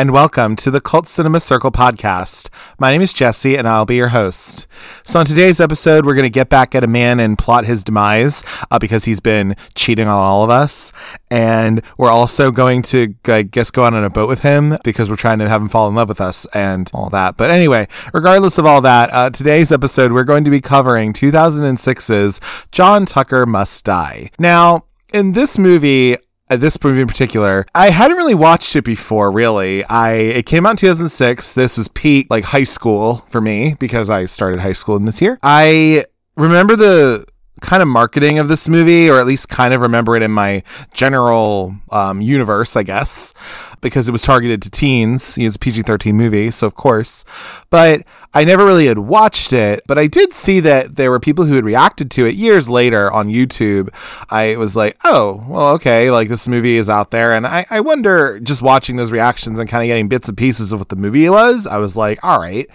and welcome to the Cult Cinema Circle podcast. My name is Jesse, and I'll be your host. So, on today's episode, we're going to get back at a man and plot his demise uh, because he's been cheating on all of us. And we're also going to, I guess, go out on a boat with him because we're trying to have him fall in love with us and all that. But anyway, regardless of all that, uh, today's episode, we're going to be covering 2006's John Tucker Must Die. Now, in this movie, this movie in particular, I hadn't really watched it before. Really, I it came out in 2006. This was peak like high school for me because I started high school in this year. I remember the kind of marketing of this movie, or at least kind of remember it in my general um, universe, I guess, because it was targeted to teens. It was a PG 13 movie, so of course. But I never really had watched it, but I did see that there were people who had reacted to it years later on YouTube. I was like, oh, well, okay, like this movie is out there. And I, I wonder, just watching those reactions and kind of getting bits and pieces of what the movie was, I was like, all right.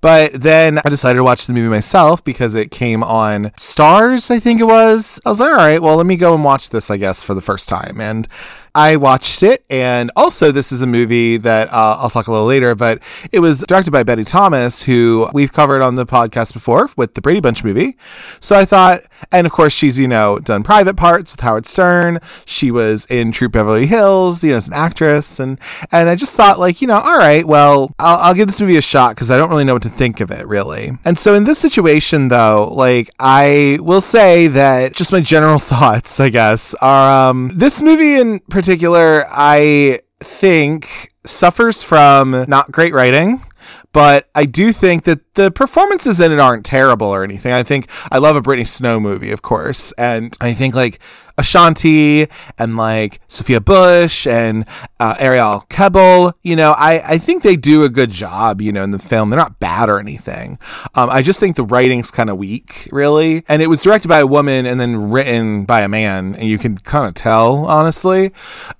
But then I decided to watch the movie myself because it came on Stars, I think it was. I was like, all right, well, let me go and watch this, I guess, for the first time. And I watched it, and also this is a movie that uh, I'll talk a little later, but it was directed by Betty Thomas, who we've covered on the podcast before with the Brady Bunch movie. So I thought, and of course she's you know done Private Parts with Howard Stern. She was in Troop Beverly Hills, you know, as an actress, and and I just thought like you know, all right, well I'll, I'll give this movie a shot because I don't really know what to think of it really. And so in this situation though, like I will say that just my general thoughts, I guess, are um, this movie in particular particular, I think suffers from not great writing but I do think that the performances in it aren't terrible or anything. I think I love a Brittany Snow movie, of course, and I think like Ashanti and like Sophia Bush and uh, Arielle Kebbel. You know, I, I think they do a good job, you know, in the film. They're not bad or anything. Um, I just think the writing's kind of weak, really. And it was directed by a woman and then written by a man, and you can kind of tell, honestly.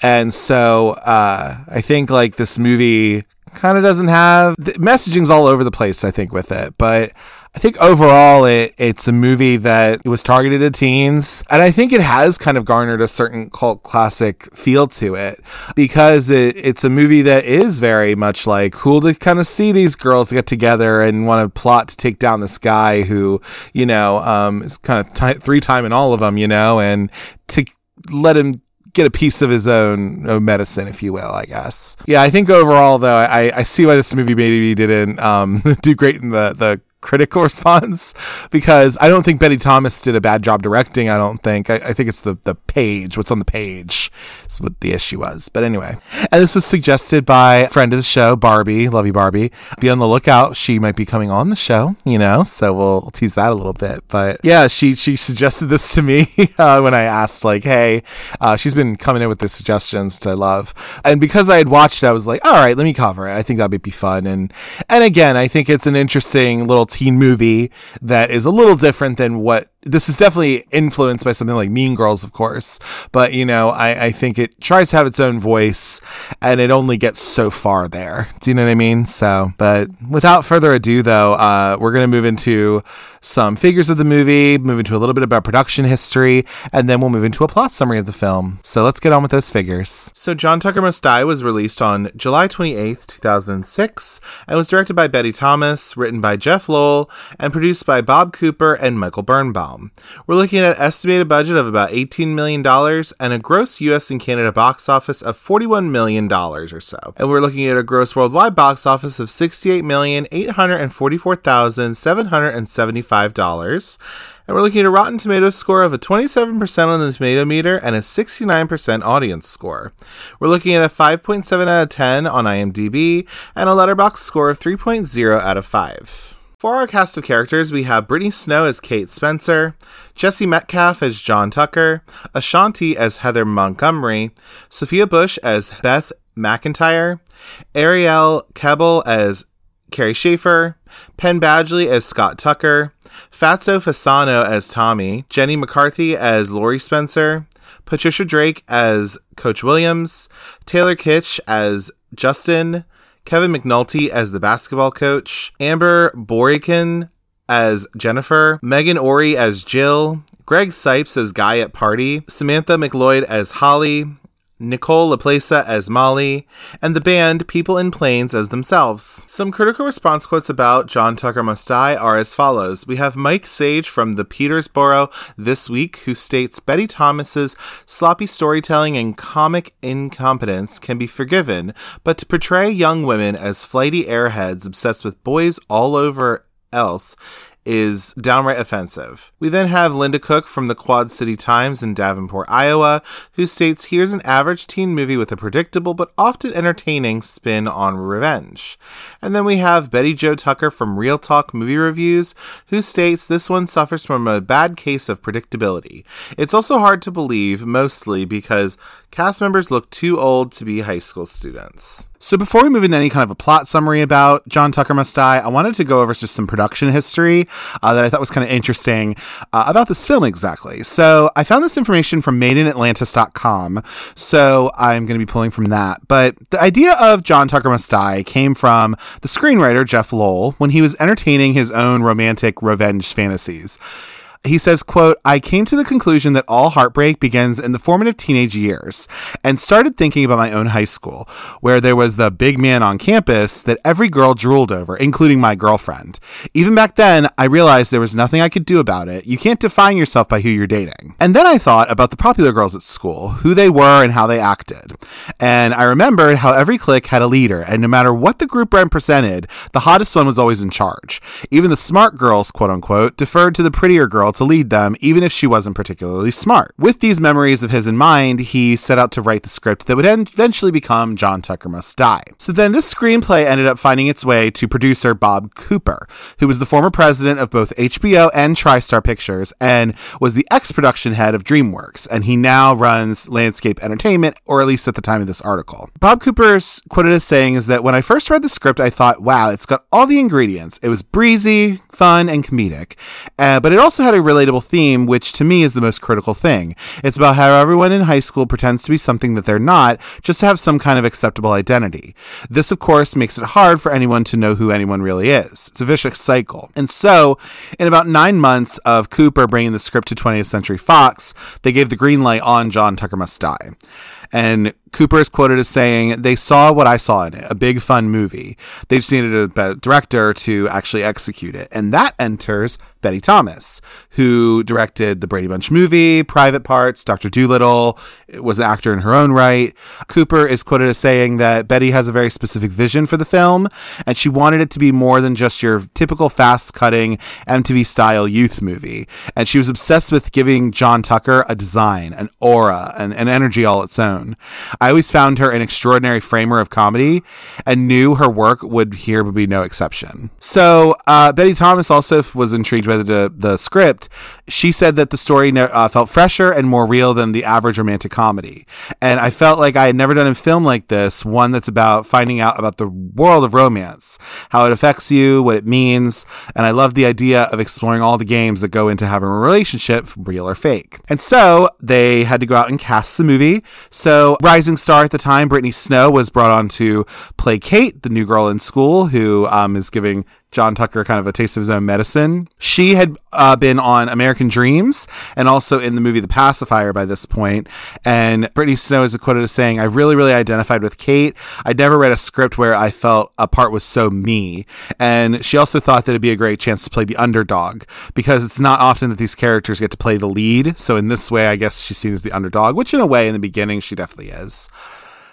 And so uh, I think like this movie kind of doesn't have the messaging's all over the place i think with it but i think overall it it's a movie that was targeted at teens and i think it has kind of garnered a certain cult classic feel to it because it, it's a movie that is very much like cool to kind of see these girls get together and want to plot to take down this guy who you know um, is kind of t- three time in all of them you know and to let him get a piece of his own medicine, if you will, I guess. Yeah, I think overall, though, I, I see why this movie maybe didn't um, do great in the, the critical response because I don't think Betty Thomas did a bad job directing. I don't think. I, I, think it's the the page. What's on the page is what the issue was. But anyway, and this was suggested by a friend of the show, Barbie. Love you, Barbie. Be on the lookout. She might be coming on the show. You know, so we'll tease that a little bit. But yeah, she she suggested this to me uh, when I asked, like, hey, uh, she's been coming in with the suggestions, which I love. And because I had watched it, I was like, all right, let me cover it. I think that would be fun. And and again, I think it's an interesting little teen movie that is a little different than what this is definitely influenced by something like Mean Girls, of course, but you know, I, I think it tries to have its own voice and it only gets so far there. Do you know what I mean? So, but without further ado, though, uh, we're going to move into some figures of the movie, move into a little bit about production history, and then we'll move into a plot summary of the film. So let's get on with those figures. So, John Tucker Must Die was released on July 28th, 2006, and was directed by Betty Thomas, written by Jeff Lowell, and produced by Bob Cooper and Michael Birnbaum. We're looking at an estimated budget of about $18 million and a gross US and Canada box office of $41 million or so. And we're looking at a gross worldwide box office of $68,844,775. And we're looking at a Rotten Tomatoes score of a 27% on the tomato meter and a 69% audience score. We're looking at a 5.7 out of 10 on IMDb and a Letterboxd score of 3.0 out of 5. For our cast of characters, we have Brittany Snow as Kate Spencer, Jesse Metcalfe as John Tucker, Ashanti as Heather Montgomery, Sophia Bush as Beth McIntyre, Arielle Kebbel as Carrie Schaefer, Penn Badgley as Scott Tucker, Fatso Fasano as Tommy, Jenny McCarthy as Laurie Spencer, Patricia Drake as Coach Williams, Taylor Kitsch as Justin, Kevin McNulty as the basketball coach, Amber Boykin as Jennifer, Megan Ory as Jill, Greg Cipes as Guy at Party, Samantha McLeod as Holly, Nicole LaPlaca as Molly, and the band People in Planes as themselves. Some critical response quotes about John Tucker Must Die are as follows. We have Mike Sage from the Petersboro This Week who states Betty Thomas's sloppy storytelling and comic incompetence can be forgiven, but to portray young women as flighty airheads obsessed with boys all over else is downright offensive. We then have Linda Cook from the Quad City Times in Davenport, Iowa, who states here's an average teen movie with a predictable but often entertaining spin on revenge. And then we have Betty Jo Tucker from Reel Talk Movie Reviews, who states this one suffers from a bad case of predictability. It's also hard to believe, mostly because cast members look too old to be high school students. So before we move into any kind of a plot summary about John Tucker Must Die, I wanted to go over just some production history uh, that I thought was kind of interesting uh, about this film exactly. So I found this information from MadeInAtlantis.com, so I'm going to be pulling from that. But the idea of John Tucker Must Die came from the screenwriter Jeff Lowell when he was entertaining his own romantic revenge fantasies he says quote i came to the conclusion that all heartbreak begins in the formative teenage years and started thinking about my own high school where there was the big man on campus that every girl drooled over including my girlfriend. Even back then i realized there was nothing i could do about it. You can't define yourself by who you're dating. And then i thought about the popular girls at school who they were and how they acted. And i remembered how every clique had a leader and no matter what the group represented the hottest one was always in charge. Even the smart girls quote unquote deferred to the prettier girl to lead them, even if she wasn't particularly smart. With these memories of his in mind, he set out to write the script that would eventually become John Tucker Must Die. So then this screenplay ended up finding its way to producer Bob Cooper, who was the former president of both HBO and TriStar Pictures and was the ex production head of DreamWorks, and he now runs Landscape Entertainment, or at least at the time of this article. Bob Cooper's quoted as saying is that when I first read the script, I thought, wow, it's got all the ingredients. It was breezy, fun, and comedic, uh, but it also had a relatable theme, which to me is the most critical thing. It's about how everyone in high school pretends to be something that they're not, just to have some kind of acceptable identity. This, of course, makes it hard for anyone to know who anyone really is. It's a vicious cycle. And so, in about nine months of Cooper bringing the script to 20th Century Fox, they gave the green light on John Tucker Must Die. And Cooper is quoted as saying, They saw what I saw in it, a big fun movie. They just needed a director to actually execute it. And that enters Betty Thomas, who directed the Brady Bunch movie, Private Parts, Dr. Dolittle, was an actor in her own right. Cooper is quoted as saying that Betty has a very specific vision for the film, and she wanted it to be more than just your typical fast cutting MTV style youth movie. And she was obsessed with giving John Tucker a design, an aura, and an energy all its own. I always found her an extraordinary framer of comedy and knew her work would here be no exception. So uh, Betty Thomas also was intrigued by the the script, she said that the story uh, felt fresher and more real than the average romantic comedy. And I felt like I had never done a film like this, one that's about finding out about the world of romance, how it affects you, what it means. And I love the idea of exploring all the games that go into having a relationship, real or fake. And so they had to go out and cast the movie. So rising star at the time, Brittany Snow was brought on to play Kate, the new girl in school who um, is giving John Tucker kind of a taste of his own medicine. She had uh, been on American Dreams and also in the movie The Pacifier by this point. And Brittany Snow is quoted as saying, I really, really identified with Kate. I'd never read a script where I felt a part was so me. And she also thought that it'd be a great chance to play the underdog because it's not often that these characters get to play the lead. So in this way, I guess she's seen as the underdog, which in a way in the beginning she definitely is.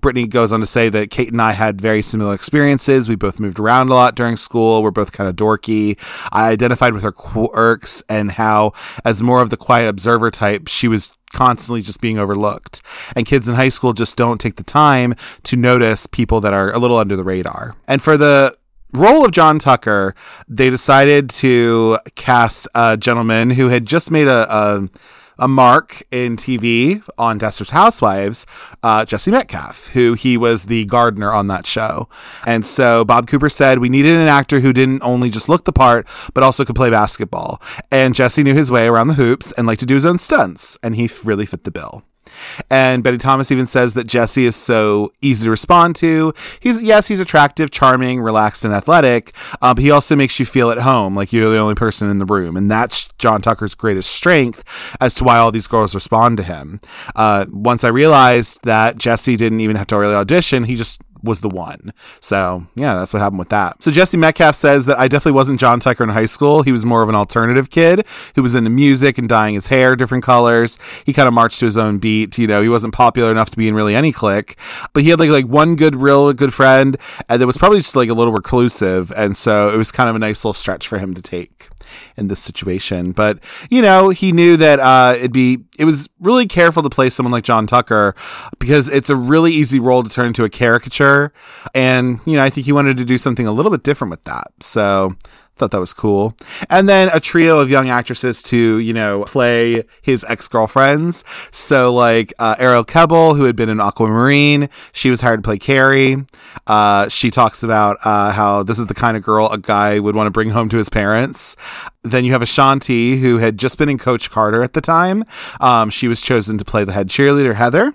Brittany goes on to say that Kate and I had very similar experiences. We both moved around a lot during school. We're both kind of dorky. I identified with her quirks and how, as more of the quiet observer type, she was constantly just being overlooked. And kids in high school just don't take the time to notice people that are a little under the radar. And for the role of John Tucker, they decided to cast a gentleman who had just made a, a a mark in TV on Desperate Housewives, uh, Jesse Metcalfe, who he was the gardener on that show. And so Bob Cooper said we needed an actor who didn't only just look the part, but also could play basketball. And Jesse knew his way around the hoops and liked to do his own stunts, and he really fit the bill. And Betty Thomas even says that Jesse is so easy to respond to. He's yes, he's attractive, charming, relaxed, and athletic, uh, but he also makes you feel at home, like you're the only person in the room, and that's John Tucker's greatest strength as to why all these girls respond to him. Uh, once I realized that Jesse didn't even have to really audition, he just was the one. So yeah, that's what happened with that. So Jesse Metcalfe says that I definitely wasn't John Tucker in high school. He was more of an alternative kid who was into music and dyeing his hair different colors. He kind of marched to his own beat. You know, he wasn't popular enough to be in really any clique, but he had like like one good, real good friend, and that was probably just like a little reclusive. And so it was kind of a nice little stretch for him to take in this situation. But you know, he knew that uh, it'd be it was really careful to play someone like John Tucker because it's a really easy role to turn into a caricature, and you know, I think he wanted to do something a little bit different with that. So thought that was cool. And then a trio of young actresses to, you know, play his ex-girlfriends. So like, uh, Arielle Kebbel, who had been in Aquamarine, she was hired to play Carrie. Uh, she talks about, uh, how this is the kind of girl a guy would want to bring home to his parents. Then you have Ashanti, who had just been in Coach Carter at the time. Um, she was chosen to play the head cheerleader, Heather.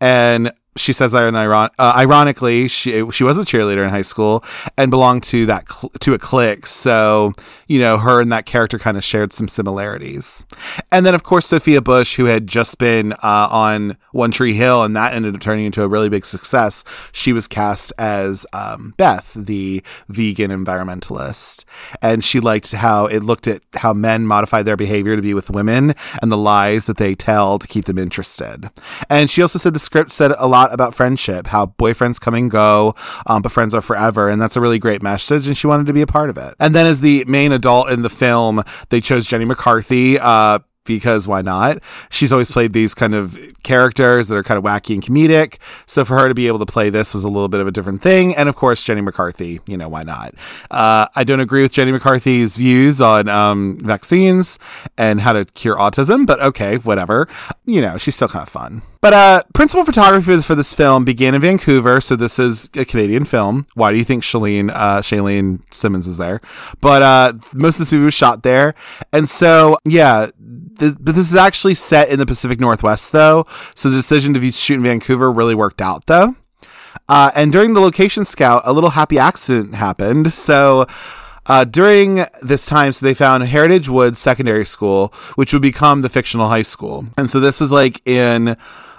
And she says that iron- uh, ironically she she was a cheerleader in high school and belonged to that cl- to a clique. So you know her and that character kind of shared some similarities. And then of course Sophia Bush who had just been uh, on One Tree Hill and that ended up turning into a really big success. She was cast as um, Beth the vegan environmentalist. And she liked how it looked at how men modify their behavior to be with women and the lies that they tell to keep them interested. And she also said the script said a lot about friendship, how boyfriends come and go, um, but friends are forever. And that's a really great message. And she wanted to be a part of it. And then as the main adult in the film, they chose Jenny McCarthy, uh, because why not? She's always played these kind of characters that are kind of wacky and comedic. So for her to be able to play this was a little bit of a different thing. And of course, Jenny McCarthy, you know, why not? Uh, I don't agree with Jenny McCarthy's views on um, vaccines and how to cure autism, but okay, whatever. You know, she's still kind of fun. But uh, principal photography for this film began in Vancouver, so this is a Canadian film. Why do you think Chelan uh, Simmons is there? But uh, most of this movie was shot there, and so yeah, th- but this is actually set in the Pacific Northwest, though. So the decision to shoot in Vancouver really worked out, though. Uh, and during the location scout, a little happy accident happened. So. Uh, during this time, so they found Heritage Woods Secondary School, which would become the fictional high school. And so this was like in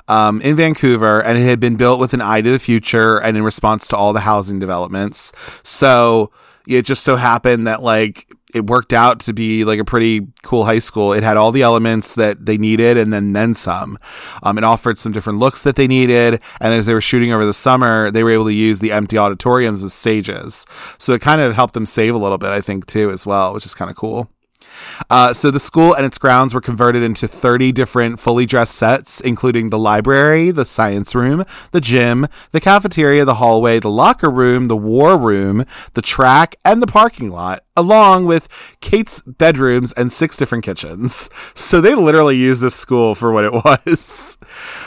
um, in Vancouver, and it had been built with an eye to the future and in response to all the housing developments. So it just so happened that like it worked out to be like a pretty cool high school. It had all the elements that they needed and then then some. Um, it offered some different looks that they needed. And as they were shooting over the summer, they were able to use the empty auditoriums as stages. So it kind of helped them save a little bit, I think, too, as well, which is kind of cool. Uh, so the school and its grounds were converted into 30 different fully dressed sets, including the library, the science room, the gym, the cafeteria, the hallway, the locker room, the war room, the track, and the parking lot, along with Kate's bedrooms and six different kitchens. So they literally used this school for what it was.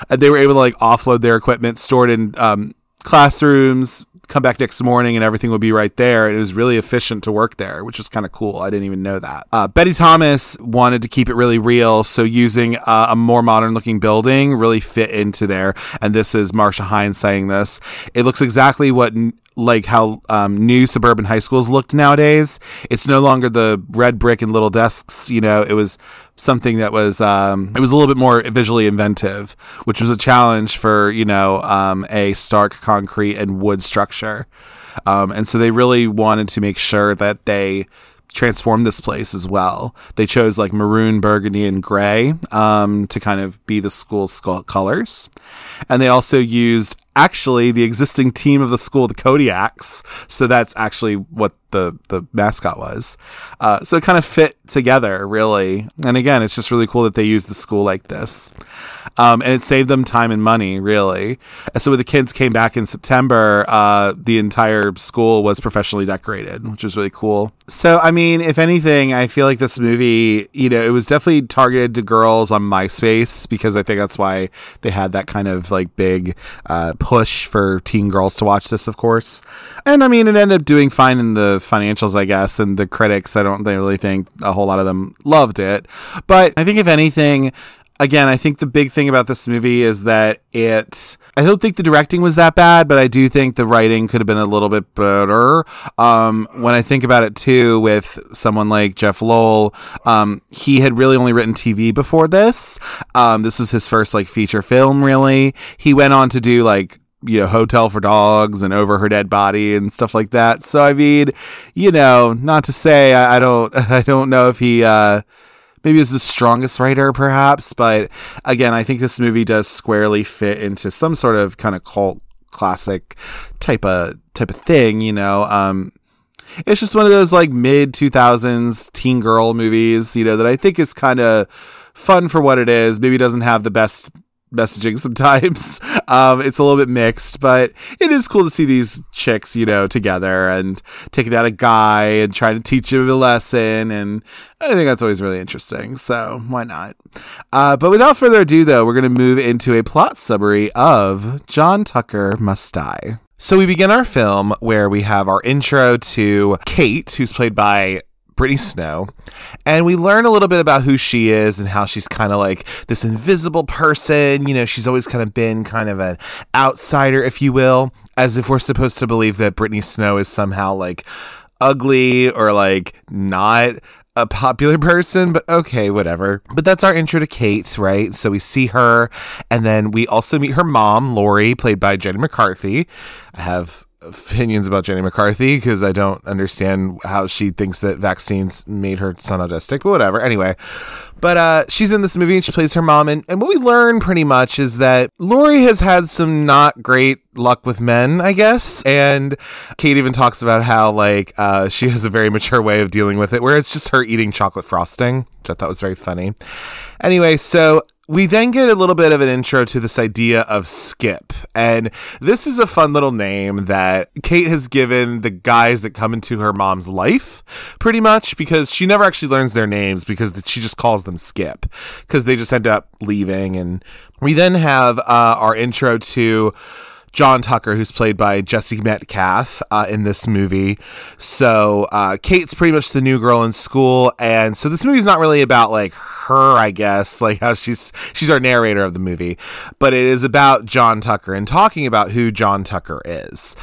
and they were able to like offload their equipment stored in um, classrooms, come back next morning and everything would be right there. It was really efficient to work there, which was kind of cool. I didn't even know that. Uh, Betty Thomas wanted to keep it really real, so using uh, a more modern looking building really fit into there. And this is Marcia Hinds saying this. It looks exactly what like how um, new suburban high schools looked nowadays. It's no longer the red brick and little desks. You know, it was something that was um, it was a little bit more visually inventive, which was a challenge for you know um, a stark concrete and wood structure. Um, and so they really wanted to make sure that they transformed this place as well. They chose like maroon, burgundy, and gray um, to kind of be the school's colors. And they also used actually the existing team of the school, the Kodiaks. So that's actually what the the mascot was. Uh, so it kind of fit together, really. And again, it's just really cool that they used the school like this. Um, and it saved them time and money, really. So when the kids came back in September, uh, the entire school was professionally decorated, which was really cool. So, I mean, if anything, I feel like this movie, you know, it was definitely targeted to girls on MySpace because I think that's why they had that kind of like big uh, push for teen girls to watch this, of course. And I mean, it ended up doing fine in the financials, I guess, and the critics, I don't really think a whole lot of them loved it. But I think if anything, again, I think the big thing about this movie is that it. I don't think the directing was that bad, but I do think the writing could have been a little bit better. Um, when I think about it too, with someone like Jeff Lowell, um, he had really only written TV before this. Um, this was his first like feature film, really. He went on to do like you know, Hotel for Dogs and Over Her Dead Body and stuff like that. So I mean, you know, not to say I, I don't I don't know if he uh maybe is the strongest writer, perhaps. But again, I think this movie does squarely fit into some sort of kind of cult classic type of type of thing. You know, um, it's just one of those like mid two thousands teen girl movies. You know that I think is kind of fun for what it is. Maybe doesn't have the best messaging sometimes. Um, it's a little bit mixed, but it is cool to see these chicks, you know, together and taking out a guy and trying to teach him a lesson. And I think that's always really interesting. So why not? Uh, but without further ado, though, we're going to move into a plot summary of John Tucker Must Die. So we begin our film where we have our intro to Kate, who's played by Brittany Snow, and we learn a little bit about who she is and how she's kind of like this invisible person. You know, she's always kind of been kind of an outsider, if you will, as if we're supposed to believe that Brittany Snow is somehow like ugly or like not a popular person, but okay, whatever. But that's our intro to Kate, right? So we see her, and then we also meet her mom, Lori, played by Jenny McCarthy. I have opinions about Jenny McCarthy because I don't understand how she thinks that vaccines made her son autistic, but whatever. Anyway, but uh, she's in this movie and she plays her mom. And, and what we learn pretty much is that Lori has had some not great luck with men, I guess. And Kate even talks about how, like, uh, she has a very mature way of dealing with it, where it's just her eating chocolate frosting, which I thought was very funny. Anyway, so we then get a little bit of an intro to this idea of Skip. And this is a fun little name that Kate has given the guys that come into her mom's life, pretty much, because she never actually learns their names because she just calls them Skip, because they just end up leaving. And we then have uh, our intro to. John Tucker, who's played by Jesse Metcalfe uh, in this movie. So uh, Kate's pretty much the new girl in school, and so this movie's not really about like her, I guess, like how she's she's our narrator of the movie, but it is about John Tucker and talking about who John Tucker is.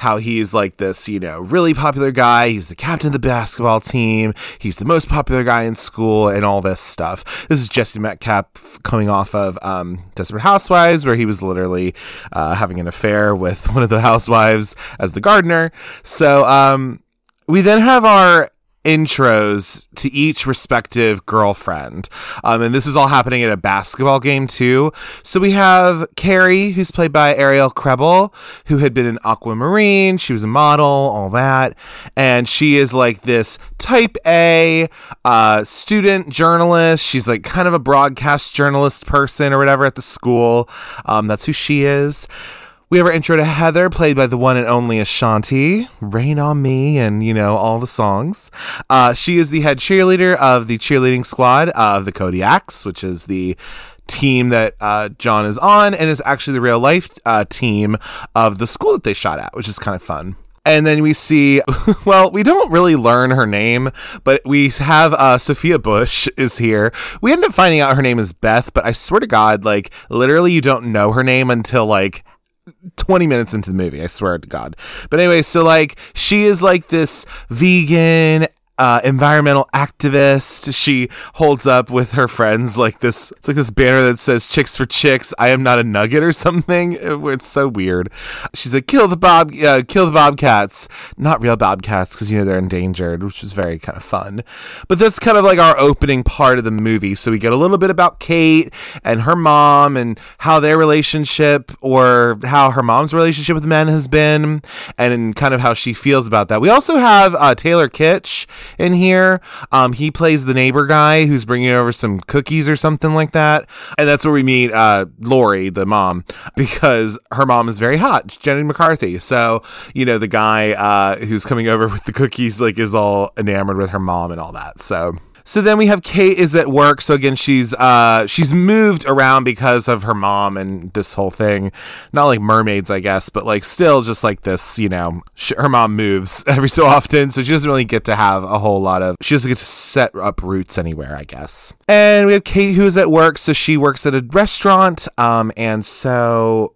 How he's like this, you know, really popular guy. He's the captain of the basketball team. He's the most popular guy in school and all this stuff. This is Jesse Metcalfe coming off of um, Desperate Housewives, where he was literally uh, having an affair with one of the housewives as the gardener. So, um, we then have our intros to each respective girlfriend. Um, and this is all happening at a basketball game, too. So we have Carrie, who's played by Ariel Krebel, who had been an aquamarine. She was a model, all that. And she is like this type A uh, student journalist. She's like kind of a broadcast journalist person or whatever at the school. Um, that's who she is. We have our intro to Heather, played by the one and only Ashanti, Rain on Me, and, you know, all the songs. Uh, she is the head cheerleader of the cheerleading squad of the Kodiaks, which is the team that uh, John is on, and is actually the real life uh, team of the school that they shot at, which is kind of fun. And then we see, well, we don't really learn her name, but we have uh, Sophia Bush is here. We end up finding out her name is Beth, but I swear to God, like, literally, you don't know her name until like 20 minutes into the movie, I swear to God. But anyway, so like she is like this vegan uh, environmental activist. She holds up with her friends like this. It's like this banner that says "Chicks for Chicks." I am not a nugget or something. It's so weird. She's like, "Kill the bob, uh, kill the bobcats." Not real bobcats because you know they're endangered, which is very kind of fun. But that's kind of like our opening part of the movie. So we get a little bit about Kate and her mom and how their relationship or how her mom's relationship with men has been, and kind of how she feels about that. We also have uh, Taylor Kitsch in here. Um, he plays the neighbor guy who's bringing over some cookies or something like that. And that's where we meet uh, Lori, the mom, because her mom is very hot, Jenny McCarthy. So, you know, the guy uh, who's coming over with the cookies like is all enamored with her mom and all that. So so then we have Kate is at work. So again, she's uh she's moved around because of her mom and this whole thing. Not like mermaids, I guess, but like still just like this. You know, her mom moves every so often, so she doesn't really get to have a whole lot of. She doesn't get to set up roots anywhere, I guess. And we have Kate who's at work. So she works at a restaurant. Um, and so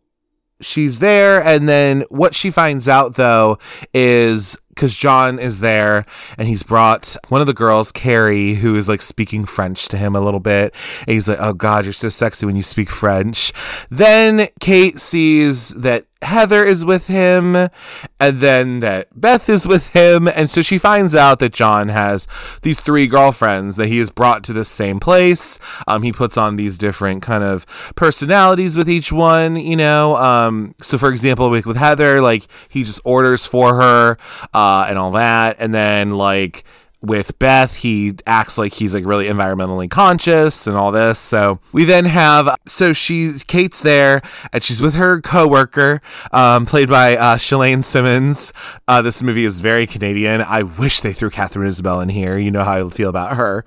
she's there and then what she finds out though is because John is there and he's brought one of the girls, Carrie, who is like speaking French to him a little bit. And he's like, Oh God, you're so sexy when you speak French. Then Kate sees that Heather is with him, and then that Beth is with him. And so she finds out that John has these three girlfriends that he has brought to the same place. Um, he puts on these different kind of personalities with each one, you know. Um, so for example, with, with Heather, like he just orders for her, uh, and all that. And then like, with Beth, he acts like he's like really environmentally conscious and all this. So we then have so she's Kate's there and she's with her coworker, um, played by uh, Chelan Simmons. Uh, this movie is very Canadian. I wish they threw Katharine Isabelle in here. You know how I feel about her.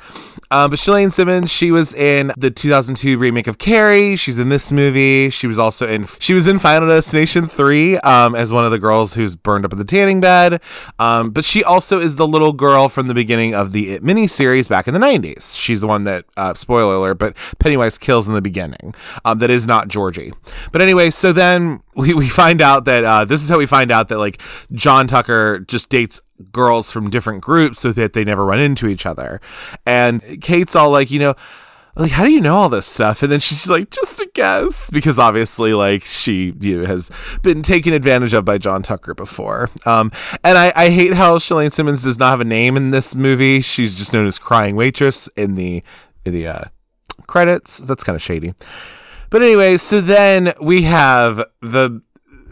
Um, but Chelan Simmons, she was in the 2002 remake of Carrie. She's in this movie. She was also in she was in Final Destination 3 um, as one of the girls who's burned up in the tanning bed. Um, but she also is the little girl from the beginning of the It miniseries back in the 90s. She's the one that, uh, spoiler alert, but Pennywise kills in the beginning. Um, that is not Georgie. But anyway, so then we, we find out that uh, this is how we find out that like John Tucker just dates girls from different groups so that they never run into each other. And Kate's all like, you know, like how do you know all this stuff? And then she's like just a guess. Because obviously like she you know, has been taken advantage of by john tucker before. Um and i i hate how chelan simmons does not have a name in this movie. She's just known as crying waitress in the in the uh credits. That's kind of shady. But anyway so then we have the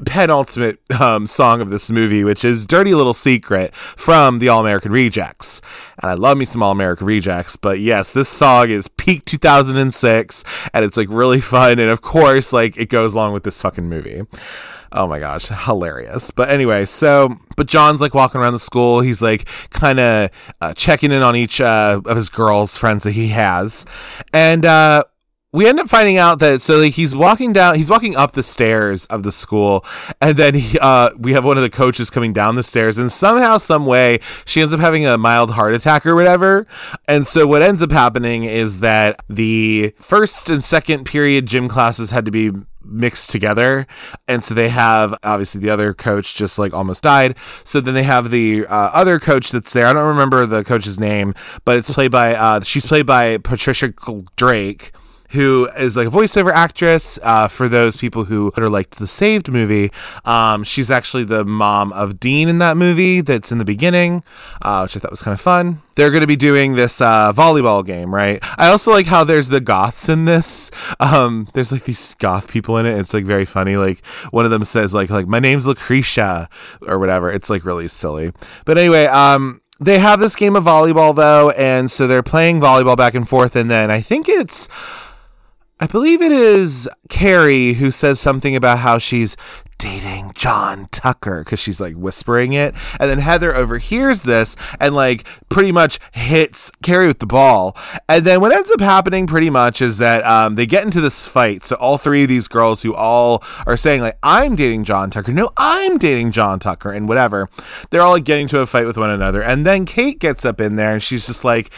penultimate um, song of this movie, which is Dirty Little Secret from the All American Rejects. And I love me some All American Rejects, but yes, this song is peak 2006 and it's like really fun. And of course, like it goes along with this fucking movie. Oh my gosh, hilarious. But anyway, so, but John's like walking around the school. He's like kind of uh, checking in on each uh, of his girls' friends that he has. And, uh, we end up finding out that so like, he's walking down he's walking up the stairs of the school and then he, uh, we have one of the coaches coming down the stairs and somehow some way she ends up having a mild heart attack or whatever. And so what ends up happening is that the first and second period gym classes had to be mixed together and so they have obviously the other coach just like almost died. So then they have the uh, other coach that's there. I don't remember the coach's name but it's played by uh, she's played by patricia drake who is like a voiceover actress uh, for those people who are like the Saved movie. Um, she's actually the mom of Dean in that movie that's in the beginning, uh, which I thought was kind of fun. They're going to be doing this uh, volleyball game, right? I also like how there's the goths in this. Um, there's like these goth people in it. It's like very funny. Like one of them says like like my name's Lucretia or whatever. It's like really silly. But anyway, um, they have this game of volleyball though, and so they're playing volleyball back and forth, and then I think it's I believe it is Carrie who says something about how she's dating John Tucker because she's like whispering it. And then Heather overhears this and like pretty much hits Carrie with the ball. And then what ends up happening pretty much is that um, they get into this fight. So all three of these girls who all are saying like, I'm dating John Tucker. No, I'm dating John Tucker and whatever. They're all like getting to a fight with one another. And then Kate gets up in there and she's just like,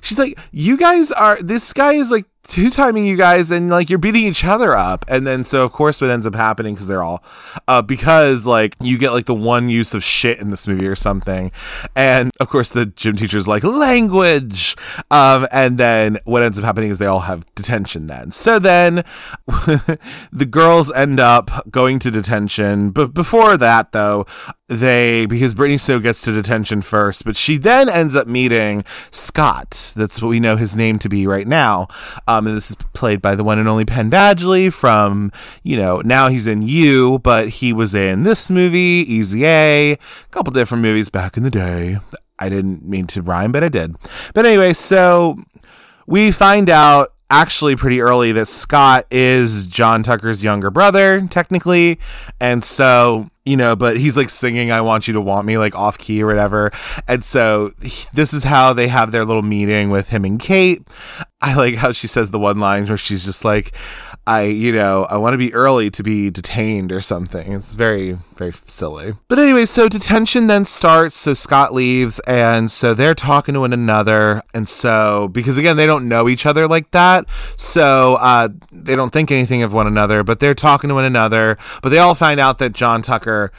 she's like, you guys are, this guy is like two timing you guys and like you're beating each other up. And then so of course what ends up happening because they're all uh because like you get like the one use of shit in this movie or something. And of course the gym teacher's like language! Um and then what ends up happening is they all have detention then. So then the girls end up going to detention. But before that though they because Brittany Snow gets to detention first, but she then ends up meeting Scott. That's what we know his name to be right now. Um, and this is played by the one and only Penn Badgley from you know now he's in You, but he was in this movie, Easy A, a couple different movies back in the day. I didn't mean to rhyme, but I did. But anyway, so we find out actually pretty early that Scott is John Tucker's younger brother, technically. And so, you know, but he's like singing I Want You to Want Me, like off key or whatever. And so he- this is how they have their little meeting with him and Kate. I like how she says the one line where she's just like, I, you know, I want to be early to be detained or something. It's very, very silly. But anyway, so detention then starts. So Scott leaves, and so they're talking to one another. And so, because again, they don't know each other like that, so uh, they don't think anything of one another, but they're talking to one another. But they all find out that John Tucker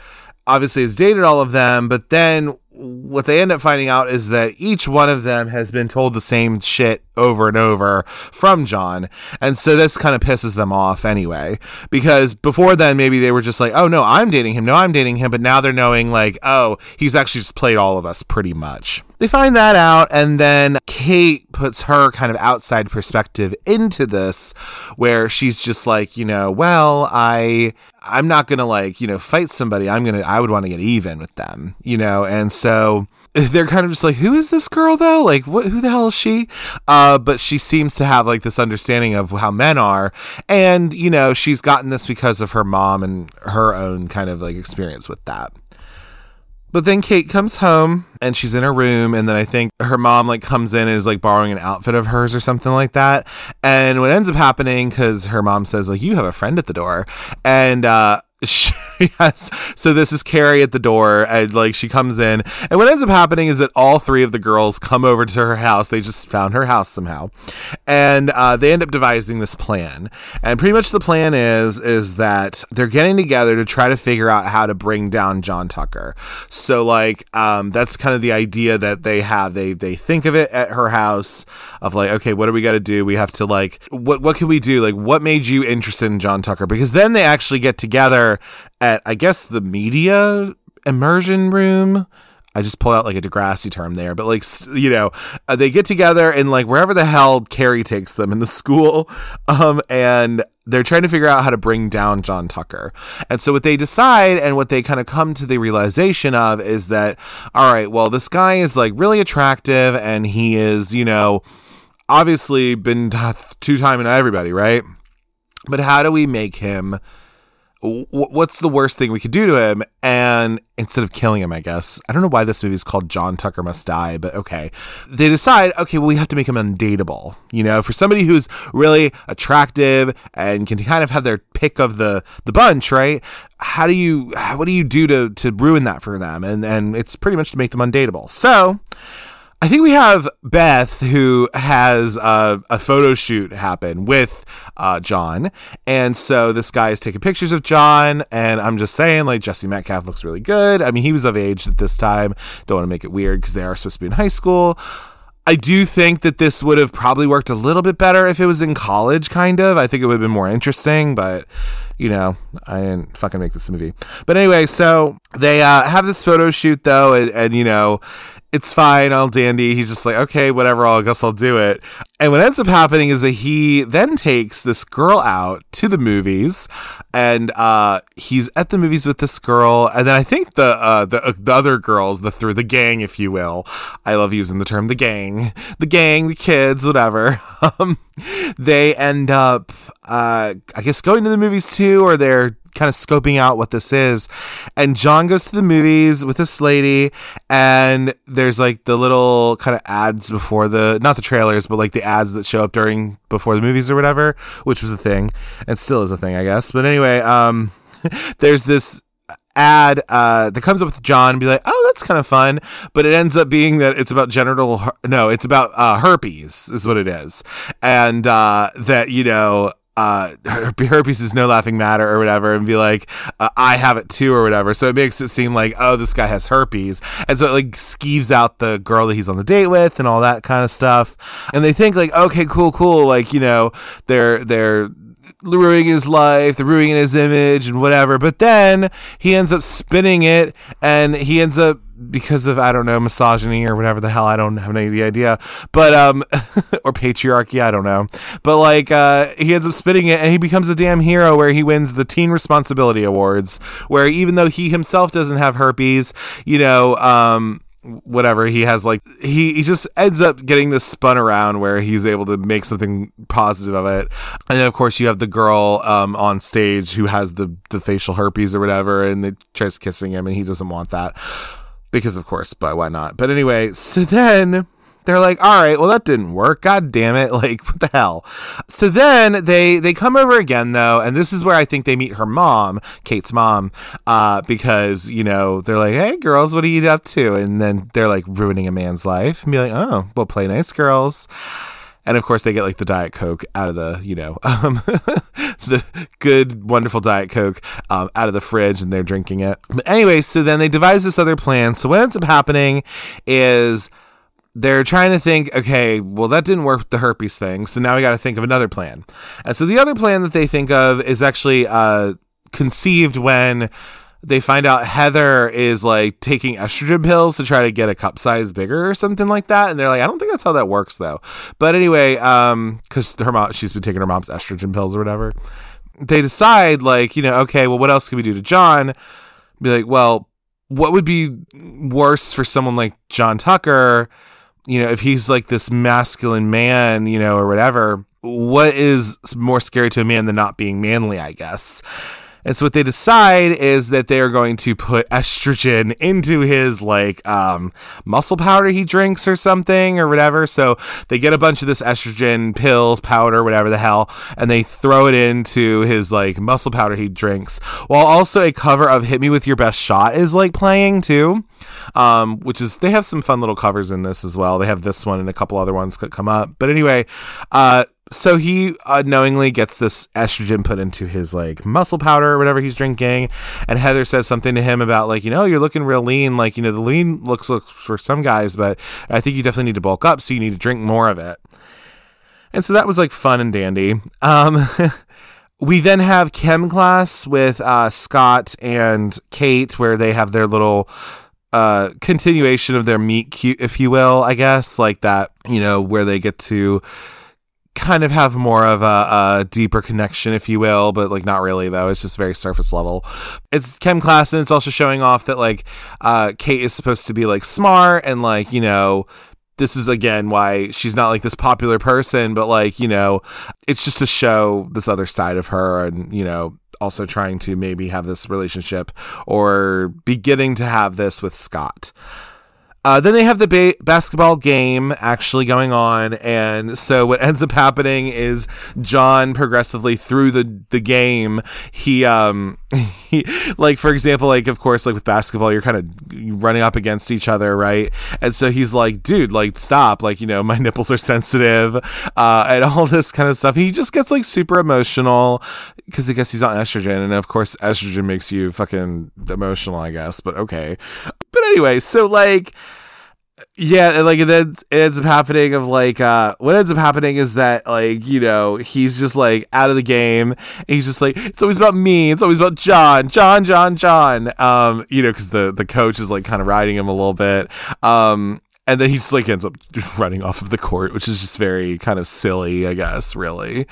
obviously has dated all of them, but then what they end up finding out is that each one of them has been told the same shit over and over from John. And so this kind of pisses them off anyway. Because before then, maybe they were just like, oh no, I'm dating him. No, I'm dating him. But now they're knowing, like, oh, he's actually just played all of us pretty much. They find that out, and then Kate puts her kind of outside perspective into this, where she's just like, you know, well, I I'm not gonna like, you know, fight somebody. I'm gonna I would want to get even with them, you know, and so they're kind of just like, who is this girl though? Like, what? Who the hell is she? Uh, but she seems to have like this understanding of how men are, and you know, she's gotten this because of her mom and her own kind of like experience with that. But then Kate comes home and she's in her room, and then I think her mom like comes in and is like borrowing an outfit of hers or something like that. And what ends up happening because her mom says like you have a friend at the door, and uh, has so this is Carrie at the door, and like she comes in, and what ends up happening is that all three of the girls come over to her house. They just found her house somehow, and uh, they end up devising this plan. And pretty much the plan is is that they're getting together to try to figure out how to bring down John Tucker. So like um, that's kind of the idea that they have. They they think of it at her house of like, okay, what do we got to do? We have to like, what what can we do? Like, what made you interested in John Tucker? Because then they actually get together at I guess the media immersion room. I just pull out like a Degrassi term there, but like you know, uh, they get together and like wherever the hell Carrie takes them in the school, um, and they're trying to figure out how to bring down John Tucker. And so what they decide and what they kind of come to the realization of is that all right, well, this guy is like really attractive and he is, you know, obviously been two timing everybody, right? But how do we make him? Wh- What's the worst thing we could do to him? And instead of killing him, I guess I don't know why this movie is called John Tucker Must Die, but okay, they decide okay, well we have to make him undateable. You know, for somebody who's really attractive and can kind of have their pick of the the bunch, right? How do you what do you do to to ruin that for them? And and it's pretty much to make them undateable. So. I think we have Beth who has uh, a photo shoot happen with uh, John, and so this guy is taking pictures of John, and I'm just saying, like Jesse Metcalfe looks really good. I mean, he was of age at this time. Don't want to make it weird because they are supposed to be in high school. I do think that this would have probably worked a little bit better if it was in college, kind of. I think it would have been more interesting, but you know, I didn't fucking make this movie. But anyway, so they uh, have this photo shoot though, and, and you know, it's fine, I'll dandy. He's just like, okay, whatever, I guess I'll do it. And what ends up happening is that he then takes this girl out to the movies, and uh, he's at the movies with this girl, and then I think the uh, the uh, the other girls, the through the gang, if you will. I love using the term the gang, the gang, the kids, whatever. Um, they end up, uh, I guess, going to the movies too, or they're kind of scoping out what this is. And John goes to the movies with this lady, and there's like the little kind of ads before the not the trailers, but like the ads that show up during before the movies or whatever, which was a thing and still is a thing, I guess. But anyway, um, there's this ad uh, that comes up with John and be like, oh, that's kind of fun. But it ends up being that it's about genital, her- no, it's about uh, herpes, is what it is. And uh, that, you know, uh, herpes is no laughing matter or whatever, and be like, uh, I have it too or whatever. So it makes it seem like, oh, this guy has herpes. And so it like skeeves out the girl that he's on the date with and all that kind of stuff. And they think like, okay, cool, cool. Like, you know, they're, they're, ruining his life, ruining his image and whatever. But then he ends up spinning it and he ends up because of I don't know misogyny or whatever the hell I don't have any idea, but um or patriarchy I don't know, but like uh he ends up spinning it and he becomes a damn hero where he wins the Teen Responsibility Awards, where even though he himself doesn't have herpes, you know um whatever he has like he, he just ends up getting this spun around where he's able to make something positive of it. And then of course you have the girl um, on stage who has the the facial herpes or whatever and they tries kissing him and he doesn't want that because of course but why not? But anyway so then they're like, all right, well that didn't work. God damn it! Like what the hell? So then they they come over again though, and this is where I think they meet her mom, Kate's mom, uh, because you know they're like, hey girls, what are you up to? And then they're like ruining a man's life and be like, oh, well play nice, girls. And of course, they get like the Diet Coke out of the, you know, um, the good, wonderful Diet Coke um, out of the fridge and they're drinking it. But anyway, so then they devise this other plan. So what ends up happening is they're trying to think, okay, well, that didn't work with the herpes thing. So now we got to think of another plan. And so the other plan that they think of is actually uh, conceived when they find out Heather is like taking estrogen pills to try to get a cup size bigger or something like that. And they're like, I don't think that's how that works though. But anyway, um, cause her mom, she's been taking her mom's estrogen pills or whatever. They decide like, you know, okay, well, what else can we do to John? Be like, well, what would be worse for someone like John Tucker? You know, if he's like this masculine man, you know, or whatever, what is more scary to a man than not being manly, I guess? And so what they decide is that they are going to put estrogen into his like um, muscle powder he drinks or something or whatever. So they get a bunch of this estrogen pills, powder, whatever the hell, and they throw it into his like muscle powder he drinks. While also a cover of "Hit Me with Your Best Shot" is like playing too, um, which is they have some fun little covers in this as well. They have this one and a couple other ones that come up. But anyway, uh, so he unknowingly gets this estrogen put into his like muscle powder or whatever he's drinking and heather says something to him about like you know you're looking real lean like you know the lean looks looks for some guys but i think you definitely need to bulk up so you need to drink more of it. And so that was like fun and dandy. Um we then have chem class with uh, scott and kate where they have their little uh, continuation of their meet cute if you will i guess like that you know where they get to kind of have more of a, a, deeper connection, if you will, but like not really though. It's just very surface level. It's chem class, and it's also showing off that like uh, Kate is supposed to be like smart and like you know. This is again why she's not like this popular person, but like, you know, it's just to show this other side of her and, you know, also trying to maybe have this relationship or beginning to have this with Scott. Uh, then they have the ba- basketball game actually going on, and so what ends up happening is John progressively through the the game, he um like for example, like of course, like with basketball, you're kind of running up against each other, right? And so he's like, dude, like stop, like you know, my nipples are sensitive, uh, and all this kind of stuff. He just gets like super emotional because I guess he's on estrogen, and of course, estrogen makes you fucking emotional, I guess. But okay, but anyway, so like yeah, and like it ends, it ends up happening of like uh what ends up happening is that like, you know, he's just like out of the game. he's just like, it's always about me, it's always about John, John, John, John. Um, you know, because the the coach is like kind of riding him a little bit. Um and then he just like ends up running off of the court, which is just very kind of silly, I guess, really.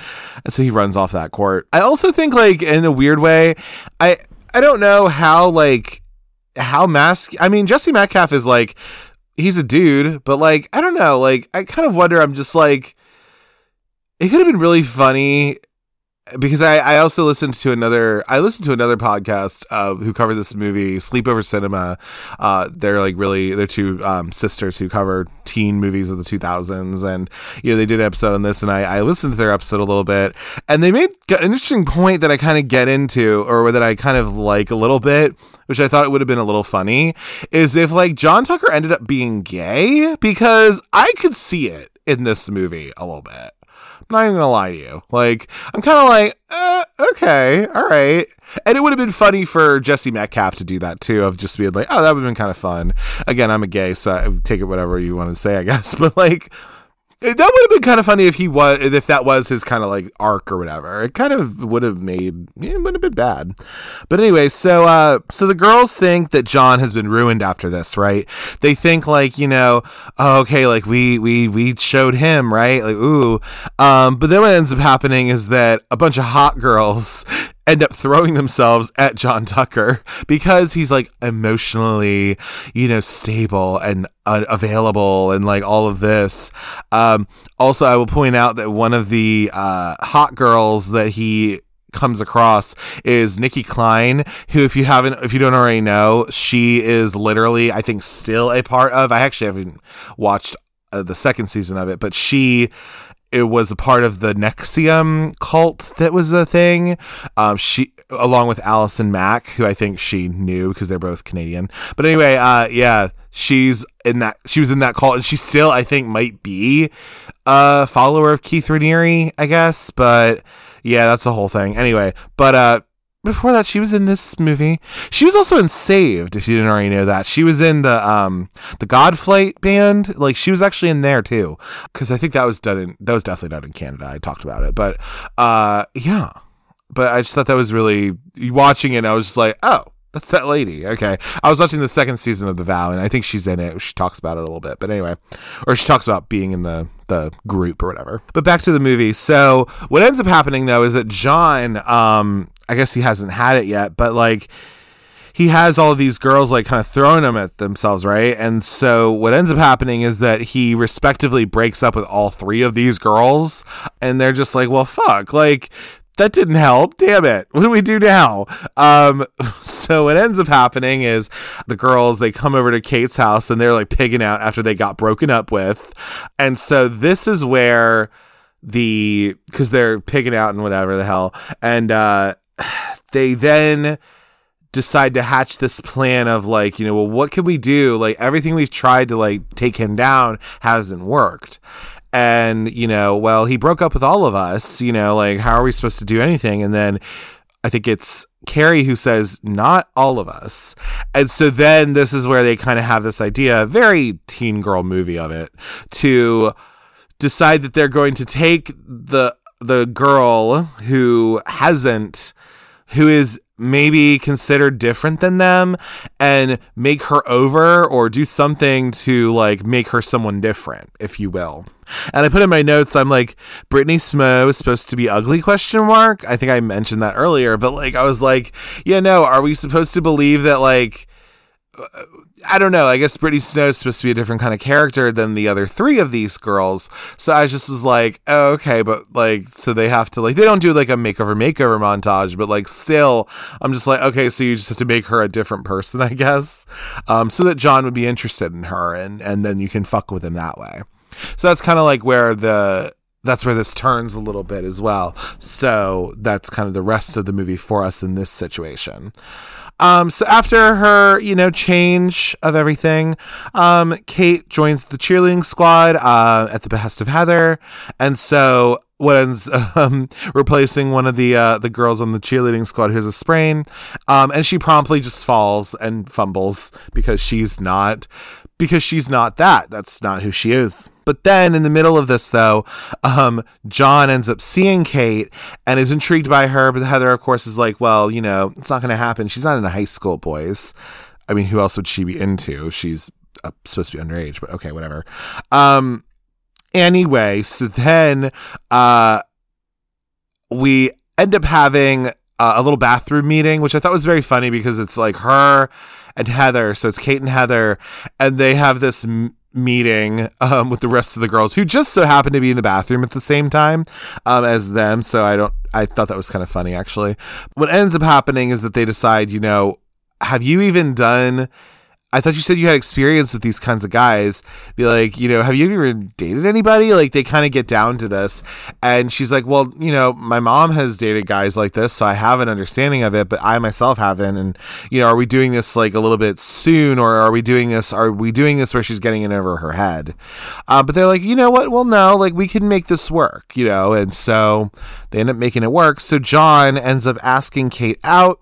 And so he runs off that court. I also think like in a weird way, I I don't know how like how mask I mean Jesse Metcalfe is like he's a dude, but like I don't know, like I kind of wonder. I'm just like, it could have been really funny because I, I also listened to another I listened to another podcast uh, who covered this movie Sleepover Cinema. Uh, they're like really they're two um, sisters who cover teen movies of the 2000s, and you know they did an episode on this, and I, I listened to their episode a little bit, and they made an interesting point that I kind of get into, or that I kind of like a little bit, which I thought it would have been a little funny, is if like John Tucker ended up being gay because I could see it in this movie a little bit not even gonna lie to you. Like, I'm kind of like, uh, okay, all right. And it would have been funny for Jesse Metcalfe to do that too, of just being like, oh, that would have been kind of fun. Again, I'm a gay, so I take it whatever you want to say, I guess. But like, that would have been kind of funny if he was if that was his kind of like arc or whatever. It kind of would have made it would have been bad. But anyway, so uh so the girls think that John has been ruined after this, right? They think like, you know, oh, okay, like we we we showed him, right? Like ooh. Um but then what ends up happening is that a bunch of hot girls end up throwing themselves at John Tucker because he's like emotionally, you know, stable and uh, available and like all of this. Um, also, I will point out that one of the uh, hot girls that he comes across is Nicki Clyne, who, if you haven't, if you don't already know, she is literally, I think, still a part of. I actually haven't watched uh, the second season of it, but she it was a part of the NXIVM cult that was a thing. Um, she, along with Allison Mack, who I think she knew because they're both Canadian. But anyway, uh, yeah, she's in that. She was in that cult, and she still, I think, might be a follower of Keith Raniere, I guess. But yeah, that's the whole thing. Anyway, but uh, before that she was in this movie she was also in saved if you didn't already know that she was in the um the godflight band like she was actually in there too because i think that was done in that was definitely done in canada i talked about it but uh yeah but i just thought that was really watching it i was just like oh that's that lady. Okay. I was watching the second season of The Vow, and I think she's in it. She talks about it a little bit. But anyway, or she talks about being in the, the group or whatever. But back to the movie. So what ends up happening, though, is that John um, I guess he hasn't had it yet, but like he has all these girls like kind of throwing them at themselves, right? And so what ends up happening is that he respectively breaks up with all three of these girls, and they're just like, well, fuck, like that didn't help. Damn it. What do we do now? Um, so what ends up happening is the girls, they come over to Kate's house and they're like pigging out after they got broken up with. And so this is where the, cause they're pigging out and whatever the hell. And, uh, they then decide to hatch this plan of like, you know, well, what can we do? Like everything we've tried to like take him down hasn't worked. And, you know, well, he broke up with all of us, you know, like how are we supposed to do anything? And then I think it's Carrie who says, not all of us. And so then this is where they kind of have this idea, very teen girl movie of it, to decide that they're going to take the the girl who hasn't who is maybe considered different than them and make her over or do something to like make her someone different, if you will. And I put in my notes, I'm like, Brittany Snow is supposed to be ugly question mark. I think I mentioned that earlier, but like I was like, yeah, no, are we supposed to believe that like uh, I don't know. I guess Brittany Snow is supposed to be a different kind of character than the other three of these girls. So I just was like, oh, okay, but like, so they have to like, they don't do like a makeover makeover montage, but like, still, I'm just like, okay, so you just have to make her a different person, I guess, um, so that John would be interested in her, and and then you can fuck with him that way. So that's kind of like where the that's where this turns a little bit as well. So that's kind of the rest of the movie for us in this situation. Um, so after her, you know, change of everything, um, Kate joins the cheerleading squad uh, at the behest of Heather, and so ends um, replacing one of the uh, the girls on the cheerleading squad who has a sprain, um, and she promptly just falls and fumbles because she's not because she's not that. That's not who she is. But then in the middle of this, though, um, John ends up seeing Kate and is intrigued by her. But Heather, of course, is like, well, you know, it's not going to happen. She's not in a high school, boys. I mean, who else would she be into? She's uh, supposed to be underage, but okay, whatever. Um, anyway, so then uh, we end up having uh, a little bathroom meeting, which I thought was very funny because it's like her and Heather. So it's Kate and Heather, and they have this m- meeting um, with the rest of the girls who just so happen to be in the bathroom at the same time um, as them. So I don't. I thought that was kind of funny actually. What ends up happening is that they decide, you know, have you even done I thought you said you had experience with these kinds of guys. Be like, you know, have you ever dated anybody? Like, they kind of get down to this. And she's like, well, you know, my mom has dated guys like this, so I have an understanding of it, but I myself haven't. And, you know, are we doing this like a little bit soon, or are we doing this? Are we doing this where she's getting it over her head? Uh, but they're like, you know what? Well, no, like, we can make this work, you know? And so they end up making it work. So John ends up asking Kate out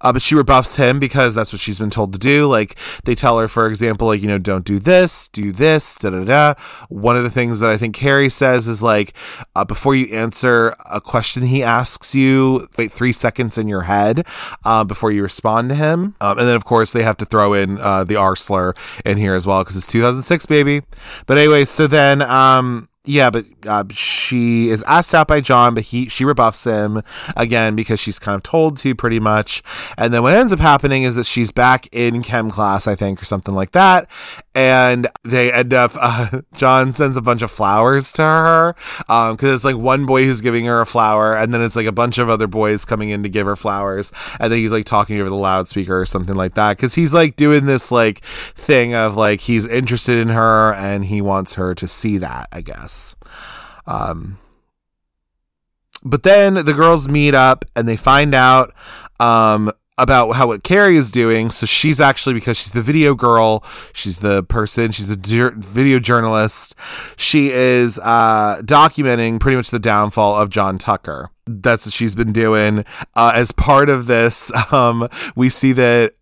uh, but she rebuffs him because that's what she's been told to do. Like they tell her, for example, like, you know, don't do this, do this, da da da. One of the things that I think Carrie says is like, uh, before you answer a question he asks you, wait three seconds in your head uh, before you respond to him. Um, and then, of course, they have to throw in uh, the R slur in here as well because it's 2006, baby. But anyway, so then, um, yeah, but uh, she is asked out by John, but he she rebuffs him again because she's kind of told to pretty much. And then what ends up happening is that she's back in chem class, I think, or something like that. And they end up. Uh, John sends a bunch of flowers to her because um, it's like one boy who's giving her a flower, and then it's like a bunch of other boys coming in to give her flowers, and then he's like talking over the loudspeaker or something like that because he's like doing this like thing of like he's interested in her and he wants her to see that, I guess. Um, but then the girls meet up and they find out um, about how what Carrie is doing. So she's actually because she's the video girl, she's the person, she's the video journalist. She is uh, documenting pretty much the downfall of John Tucker. That's what she's been doing. Uh, as part of this, um, we see that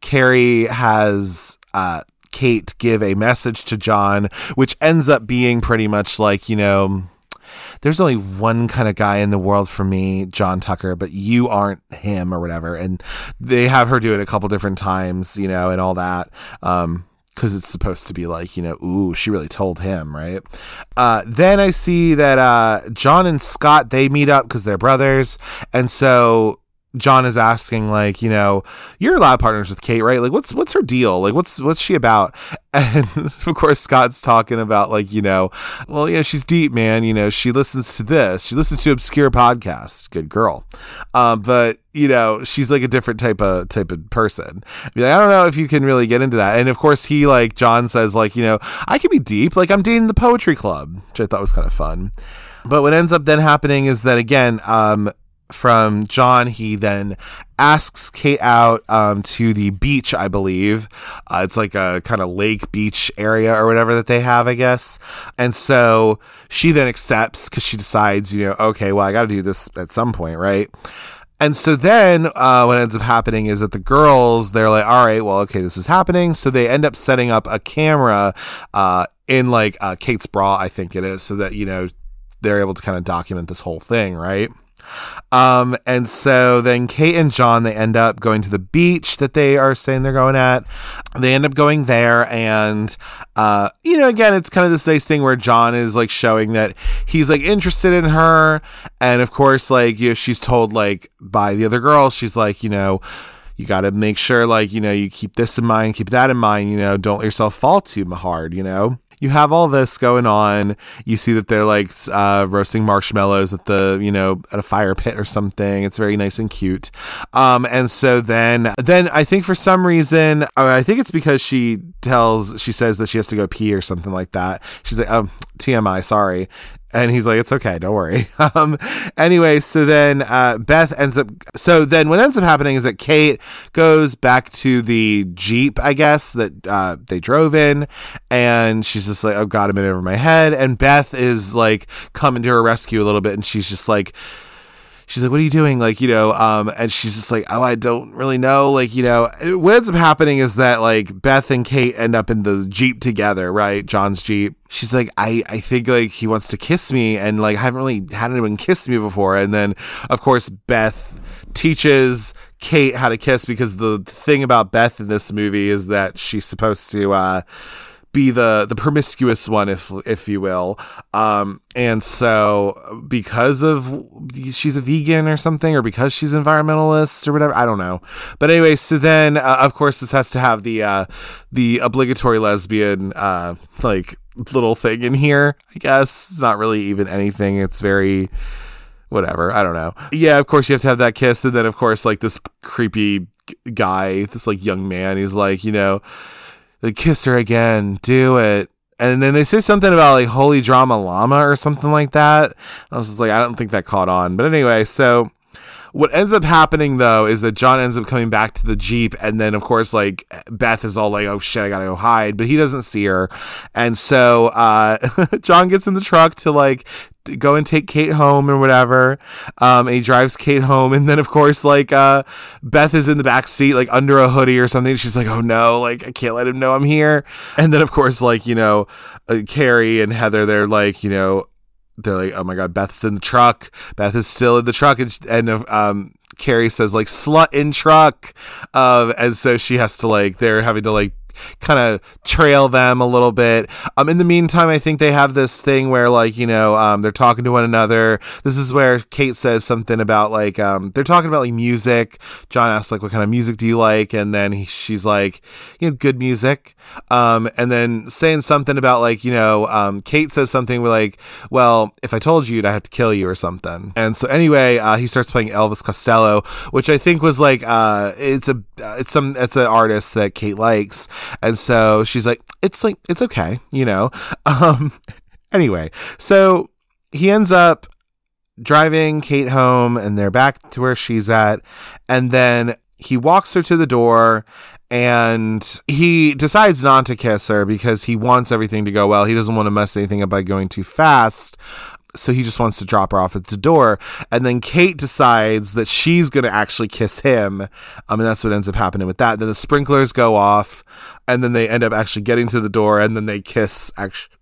Carrie has uh, Kate give a message to John, which ends up being pretty much like, you know, there's only one kind of guy in the world for me, John Tucker, but you aren't him or whatever. And they have her do it a couple different times, you know, and all that. Um, because it's supposed to be like, you know, ooh, she really told him, right? Uh, then I see that uh, John and Scott they meet up because they're brothers, and so John is asking, like, you know, you're lab partners with Kate, right? Like, what's what's her deal? Like, what's what's she about? And of course, Scott's talking about, like, you know, well, yeah, she's deep, man. You know, she listens to this, she listens to obscure podcasts. Good girl, um, but you know, she's like a different type of type of person. I, I don't know if you can really get into that. And of course, he like John says, like, you know, I can be deep. Like, I'm dating the poetry club, which I thought was kind of fun. But what ends up then happening is that again, um, from John, he then asks Kate out um, to the beach, I believe. Uh, it's like a kind of lake beach area or whatever that they have, I guess. And so she then accepts because she decides, you know, okay, well, I got to do this at some point, right? And so then uh, what ends up happening is that the girls, they're like, all right, well, okay, this is happening. So they end up setting up a camera uh, in like uh, Kate's bra, I think it is, so that, you know, they're able to kind of document this whole thing, right? Um, and so then Kate and John they end up going to the beach that they are saying they're going at. They end up going there, and uh, you know, again, it's kind of this nice thing where John is like showing that he's like interested in her, and of course, like you know, she's told like by the other girls, she's like, you know you got to make sure like you know you keep this in mind keep that in mind you know don't let yourself fall too hard you know you have all this going on. You see that they're like uh, roasting marshmallows at the, you know, at a fire pit or something. It's very nice and cute. Um, and so then, then I think for some reason, uh, I think it's because she tells, she says that she has to go pee or something like that. She's like, oh, TMI, sorry. And he's like, it's okay, don't worry. Um, anyway, so then uh, Beth ends up. So then what ends up happening is that Kate goes back to the Jeep, I guess, that uh, they drove in. And she's just like, oh, God, I'm in over my head. And Beth is like coming to her rescue a little bit. And she's just like, she's like, "What are you doing?" Like, you know, um, and she's just like, "Oh, I don't really know." Like, you know, what ends up happening is that like Beth and Kate end up in the jeep together, right? John's jeep. She's like, "I, I think like he wants to kiss me, and like I haven't really had anyone kiss me before." And then, of course, Beth teaches Kate how to kiss because the thing about Beth in this movie is that she's supposed to. uh be the the promiscuous one if if you will. Um and so because of she's a vegan or something or because she's environmentalist or whatever i don't know. But anyway so then uh, of course this has to have the uh the obligatory lesbian uh like little thing in here i guess. It's not really even anything. It's very whatever. I don't know. Yeah of course you have to have that kiss. And then of course like this creepy guy this like young man he's like you know kiss her again, do it. And then they say something about like holy drama llama or something like that. I was just like, I don't think that caught on. But anyway, so what ends up happening though is that John ends up coming back to the Jeep, and then of course, like Beth is all like, "Oh shit, I gotta go hide," but he doesn't see her, and so uh, John gets in the truck to like go and take Kate home or whatever. Um, he drives Kate home, and then of course, like uh, Beth is in the back seat, like under a hoodie or something. She's like, "Oh no, like I can't let him know I'm here." And then of course, like you know, uh, Carrie and Heather, they're like, you know, they're like, "Oh my god, Beth's in the truck. Beth is still in the truck," and and um, Carrie says like "slut in truck," um, and so she has to like they're having to like kind of trail them a little bit. Um, in the meantime, I think they have this thing where like you know um, they're talking to one another. This is where Kate says something about like um, they're talking about like music. John asks like, "What kind of music do you like?" And then he, she's like, "You know, good music." Um, and then saying something about like you know um, Kate says something like, "Well, if I told you, I'd have to kill you or something." And so anyway, uh, he starts playing Elvis Costello, which I think was like uh, it's a it's some it's an artist that Kate likes, and so she's like, "It's like it's okay," you know. Um, anyway, so he ends up driving Kate home and they're back to where she's at. And then he walks her to the door and he decides not to kiss her because he wants everything to go well. He doesn't want to mess anything up by going too fast. So he just wants to drop her off at the door. And then Kate decides that she's going to actually kiss him. I mean, that's what ends up happening with that. Then the sprinklers go off and then they end up actually getting to the door and then they kiss actually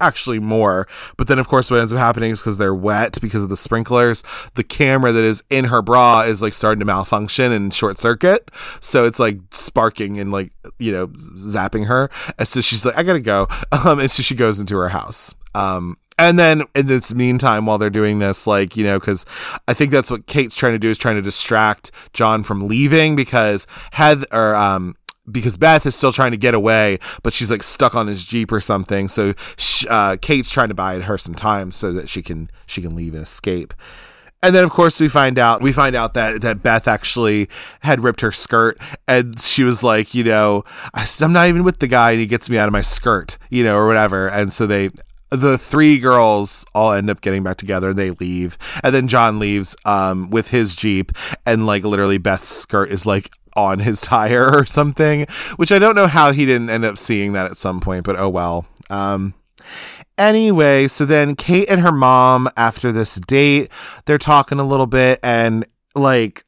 actually more. But then, of course, what ends up happening is because they're wet because of the sprinklers, the camera that is in her bra is like starting to malfunction and short circuit. So it's like sparking and like, you know, zapping her. And so she's like, I gotta go. Um, and so she goes into her house. Um, and then in this meantime, while they're doing this, like, you know, because I think that's what Kate's trying to do is trying to distract John from leaving because Heather, or, um, because Beth is still trying to get away, but she's like stuck on his jeep or something. So uh, Kate's trying to buy her some time so that she can she can leave and escape. And then of course we find out we find out that that Beth actually had ripped her skirt and she was like, you know, I'm not even with the guy and he gets me out of my skirt, you know, or whatever. And so they the three girls all end up getting back together and they leave and then john leaves um, with his jeep and like literally beth's skirt is like on his tire or something, which I don't know how he didn't end up seeing that at some point, but oh well. Um, anyway, so then Kate and her mom, after this date, they're talking a little bit, and like,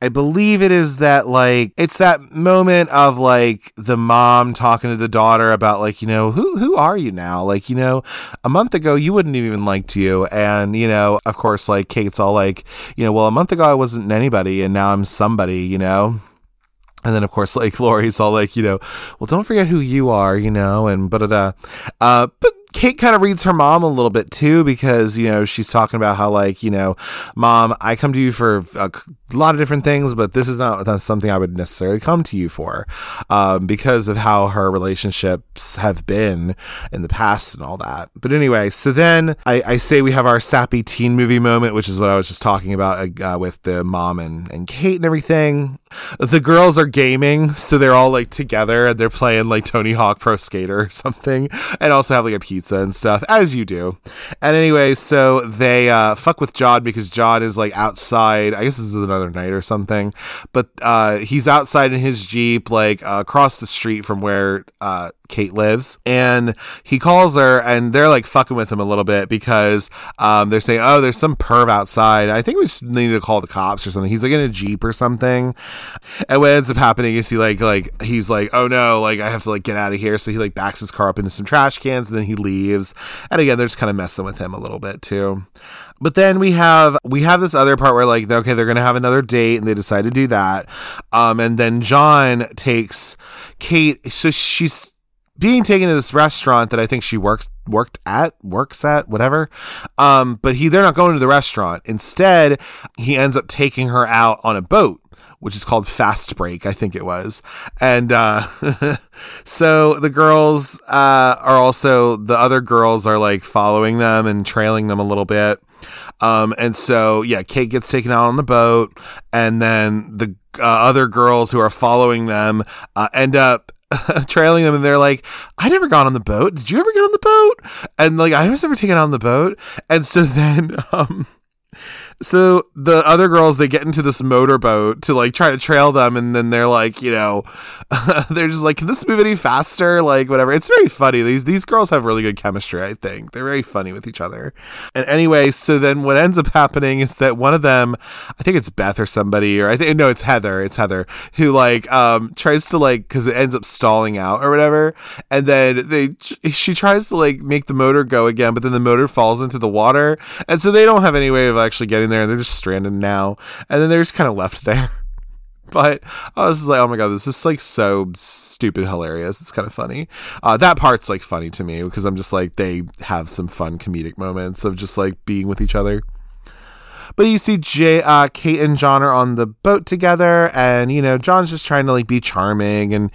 I believe it is that like it's that moment of like the mom talking to the daughter about like you know who who are you now? Like you know a month ago you wouldn't have even liked you. And you know of course like Kate's all like you know well a month ago I wasn't anybody and now I'm somebody you know and then, of course, like Lori's all like, you know, well, don't forget who you are, you know, and but uh, uh, but Kate kind of reads her mom a little bit too because you know she's talking about how like you know, mom, I come to you for a lot of different things, but this is not something I would necessarily come to you for, um, because of how her relationships have been in the past and all that. But anyway, so then I, I say we have our sappy teen movie moment, which is what I was just talking about uh, with the mom and and Kate and everything. The girls are gaming, so they're all like together and they're playing like Tony Hawk Pro Skater or something, and also have like a pizza and stuff, as you do. And anyway, so they uh, fuck with John because John is like outside. I guess this is another night or something, but uh, he's outside in his Jeep, like uh, across the street from where uh, Kate lives, and he calls her, and they're like fucking with him a little bit because um, they're saying, "Oh, there's some perv outside. I think we just need to call the cops or something." He's like in a jeep or something, and what ends up happening is he like like he's like, "Oh no, like I have to like get out of here," so he like backs his car up into some trash cans, and then he leaves. And again, they're just kind of messing with him a little bit too. But then we have we have this other part where like okay they're gonna have another date and they decide to do that, um, and then John takes Kate so she's being taken to this restaurant that I think she works worked at works at whatever um but he they're not going to the restaurant. Instead he ends up taking her out on a boat which is called fast break i think it was. And uh so the girls uh are also the other girls are like following them and trailing them a little bit. Um and so yeah kate gets taken out on the boat and then the uh, other girls who are following them uh, end up trailing them and they're like i never got on the boat. Did you ever get on the boat? And like i was never taken on the boat. And so then um so the other girls they get into this motorboat to like try to trail them and then they're like you know they're just like can this move any faster? Like whatever. It's very funny. These these girls have really good chemistry i think. They're very funny with each other. And anyway so then what ends up happening is that one of them i think it's beth or somebody or i think no it's heather it's heather who like um tries to like because it ends up stalling out or whatever. And then they she tries to like make the motor go again but then the motor falls into the water. And so they don't have any way of actually getting there. And they're just stranded now, and then they're just kind of left there. but I was like, oh my god, this is like so stupid hilarious. It's kind of funny. Uh, that part's like funny to me because I'm just like they have some fun comedic moments of just like being with each other. But you see, Jay, uh, Kate and John are on the boat together, and you know, John's just trying to like be charming, and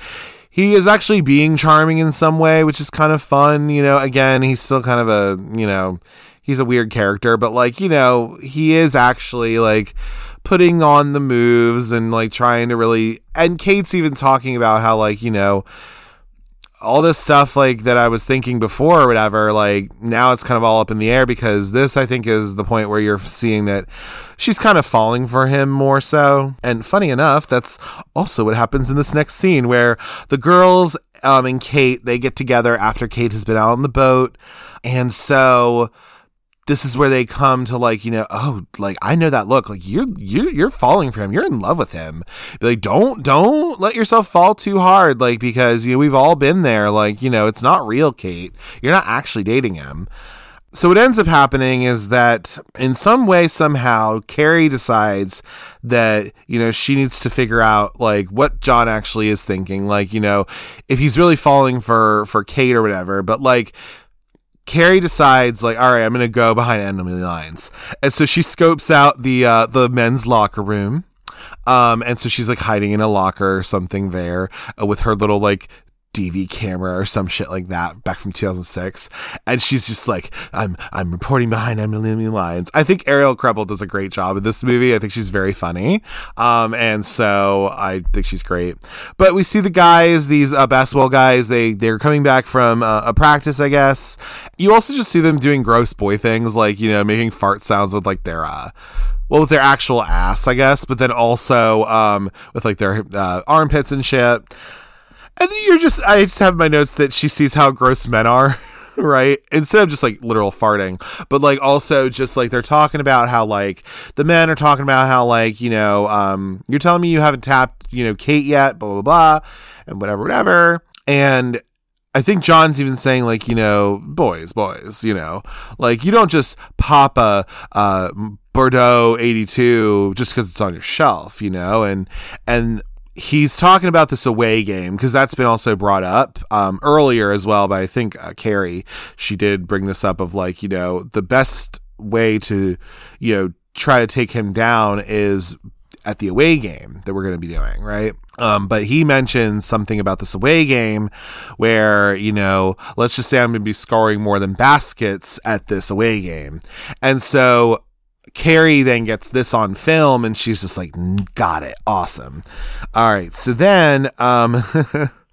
he is actually being charming in some way, which is kind of fun. You know, again, he's still kind of a you know, he's a weird character, but like you know, he is actually like putting on the moves and like trying to really and Kate's even talking about how like, you know, all this stuff like that I was thinking before or whatever, like now it's kind of all up in the air because this I think is the point where you're seeing that she's kind of falling for him more so. And funny enough, that's also what happens in this next scene where the girls um, and Kate they get together after Kate has been out on the boat, and so this is where they come to like you know oh like i know that look like you're you're you're falling for him. You're in love with him. Be like don't don't let yourself fall too hard like because you know we've all been there. Like you know it's not real kate. You're not actually dating him. So what ends up happening is that in some way somehow carrie decides that you know she needs to figure out like what john actually is thinking. Like you know if he's really falling for for kate or whatever but like Carrie decides like, all right, I'm gonna go behind enemy lines, and so she scopes out the uh, the men's locker room. Um, and so she's like hiding in a locker or something there uh, with her little like DV camera or some shit like that back from 2006. And she's just like, I'm I'm reporting behind Emily Lines. I think Arielle Kebbel does a great job in this movie. I think she's very funny. Um, and so I think she's great. But we see the guys, these uh, basketball guys, they they're coming back from uh, a practice, I guess. You also just see them doing gross boy things like, you know, making fart sounds with like their uh well with their actual ass, I guess, but then also um with like their uh, armpits and shit. And you're just, I just have my notes that she sees how gross men are, right? Instead of just like literal farting, but like also just like they're talking about how like the men are talking about how like, you know, um, you're telling me you haven't tapped, you know, Kate yet, blah, blah, blah, and whatever, whatever. And I think John's even saying like, you know, boys, boys, you know, like you don't just pop a, uh, Bordeaux 82 just because it's on your shelf, you know, and, and he's talking about this away game because that's been also brought up um, earlier as well. But I think uh, Carrie, she did bring this up of like, you know, the best way to, you know, try to take him down is at the away game that we're going to be doing, right? Um, but he mentions something about this away game where, you know, let's just say I'm going to be scoring more than baskets at this away game. And so Carrie then gets this on film and she's just like, got it. Awesome. All right. So then, um,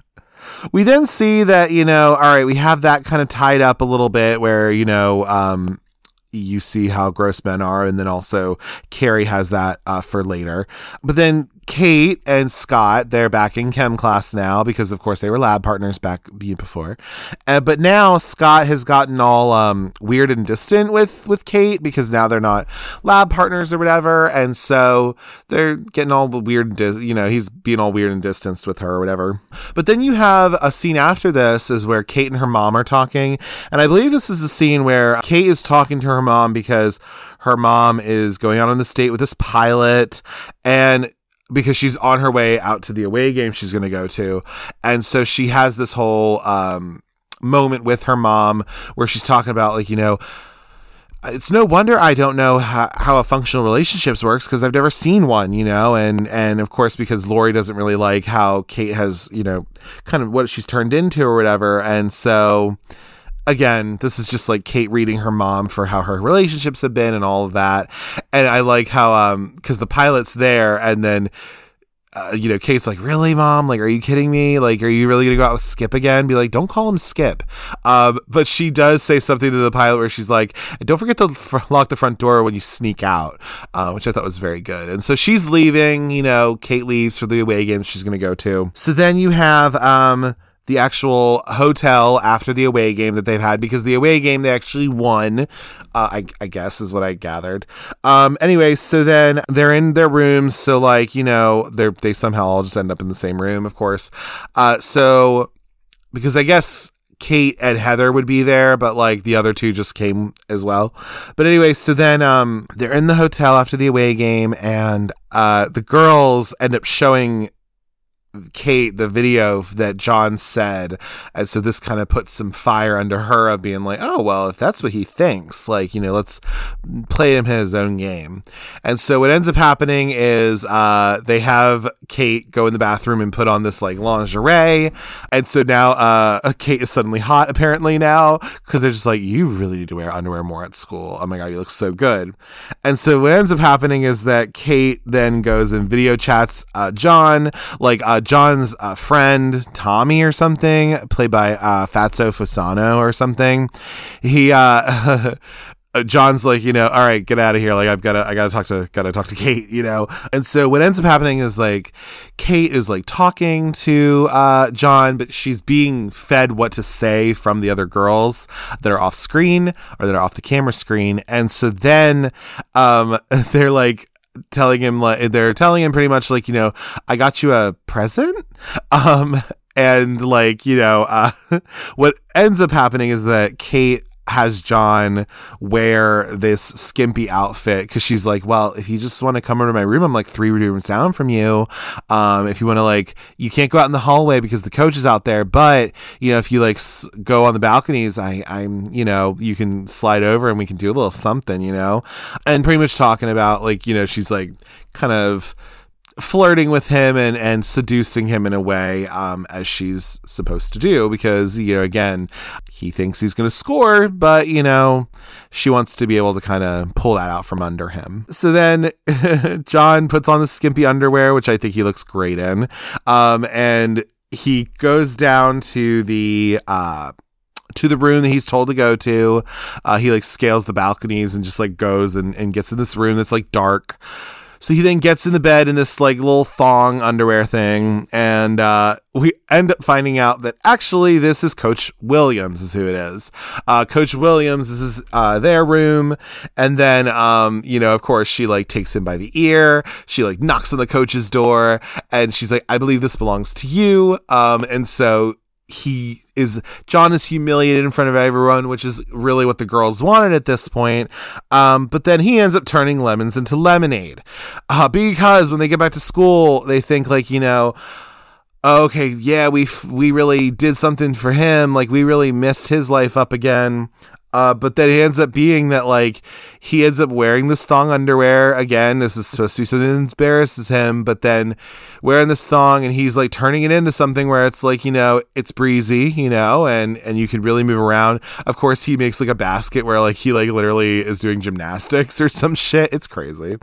we then see that, you know, all right, we have that kind of tied up a little bit where, you know, um, you see how gross men are, and then also Carrie has that uh, for later. But then Kate and Scott, they're back in chem class now because, of course, they were lab partners back before. Uh, but now Scott has gotten all um, weird and distant with with Kate because now they're not lab partners or whatever, and so they're getting all weird. You know, he's being all weird and distanced with her or whatever. But then you have a scene after this is where Kate and her mom are talking, and I believe this is the scene where Kate is talking to her mom because her mom is going out on the state with this pilot and because she's on her way out to the away game she's going to go to. And so she has this whole um, moment with her mom where she's talking about, like, you know, it's no wonder I don't know how, how a functional relationships works because I've never seen one, you know, and and of course because Lori doesn't really like how Kate has, you know, kind of what she's turned into or whatever, and so again, this is just like Kate reading her mom for how her relationships have been and all of that. And I like how, um, cause the pilot's there and then, uh, you know, Kate's like, really, mom? Like, are you kidding me? Like, are you really to go out with Skip again? Be like, don't call him Skip. Um, but she does say something to the pilot where she's like, don't forget to f- lock the front door when you sneak out, uh, which I thought was very good. And so she's leaving, you know, Kate leaves for the away game she's to go to. So then you have, um, the actual hotel after the away game that they've had because the away game they actually won. Uh, I, I, guess is what I gathered. Um, anyway, so then they're in their rooms. So like you know they they somehow all just end up in the same room, of course. Uh, so because I guess Kate and Heather would be there, but like the other two just came as well. But anyway, so then um they're in the hotel after the away game and uh the girls end up showing Kate the video that John said. And so this kind of puts some fire under her of being like, oh, well, if that's what he thinks, like, you know, let's play him his own game. And so what ends up happening is uh, they have Kate go in the bathroom and put on this like lingerie. And so now uh, Kate is suddenly hot, apparently, now because they're just like, you really need to wear underwear more at school. Oh my God, you look so good. And so what ends up happening is that Kate then goes and video chats uh, John, like, uh, John's uh, friend Tommy or something, played by uh, Fatso Fusano or something. He uh, John's like, you know, all right, get out of here. Like, I've got to, I got to talk to, got to talk to Kate, you know. And so what ends up happening is like, Kate is like talking to uh, John, but she's being fed what to say from the other girls that are off screen or that are off the camera screen. And so then um, they're like, telling him like they're telling him pretty much like you know i got you a present? Um and like you know uh what ends up happening is that kate has John wear this skimpy outfit because she's like, well, if you just want to come over to my room, I'm like three rooms down from you. Um, if you want to like, you can't go out in the hallway because the coach is out there, but you know, if you like s- go on the balconies, I, I'm, you know, you can slide over and we can do a little something, you know, and pretty much talking about like, you know, she's like kind of flirting with him and, and seducing him in a way um, as she's supposed to do because you know again he thinks he's going to score but you know she wants to be able to kind of pull that out from under him so then john puts on the skimpy underwear which i think he looks great in um, and he goes down to the uh, to the room that he's told to go to. Uh, he like scales the balconies and just like goes and, and gets in this room that's like dark. So he then gets in the bed in this like little thong underwear thing, and uh, we end up finding out that actually this is Coach Williams, is who it is. Uh, Coach Williams, this is uh, their room, and then um, you know, of course, she like takes him by the ear. She like knocks on the coach's door, and she's like, "I believe this belongs to you." Um, and so he is John is humiliated in front of everyone, which is really what the girls wanted at this point. Um, but then he ends up turning lemons into lemonade uh, because when they get back to school, they think like you know. Okay, yeah, we we really did something for him. Like we really messed his life up again. Uh, but then it ends up being that like he ends up wearing this thong underwear again. This is supposed to be something that embarrasses him, but then wearing this thong and he's like turning it into something where it's like you know it's breezy, you know, and and you can really move around. Of course, he makes like a basket where like he like literally is doing gymnastics or some shit. It's crazy.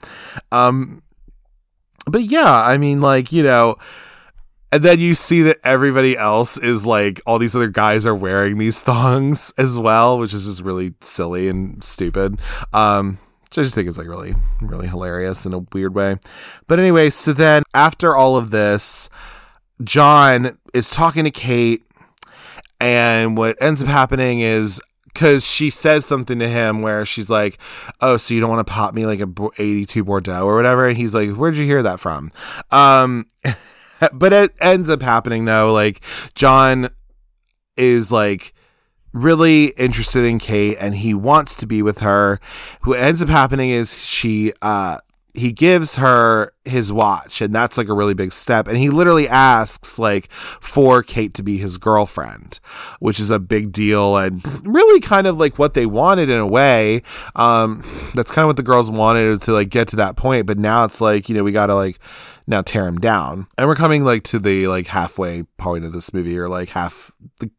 Um, but yeah, I mean, like you know and then you see that everybody else is like all these other guys are wearing these thongs as well which is just really silly and stupid um which I just think is like really, really hilarious in a weird way. But anyway, so then after all of this, John is talking to Kate, and what ends up happening is because she says something to him where she's like, "Oh, so you don't want to pop me like a 82 Bordeaux or whatever?" And he's like, "Where'd you hear that from?" Um, but it ends up happening though. Like John is like really interested in Kate and he wants to be with her. What ends up happening is she uh he gives her his watch and that's like a really big step and he literally asks like for Kate to be his girlfriend which is a big deal and really kind of like what they wanted in a way um that's kind of what the girls wanted to like get to that point but now it's like you know we got to like now tear him down. And we're coming like to the like halfway point of this movie, or like half. The,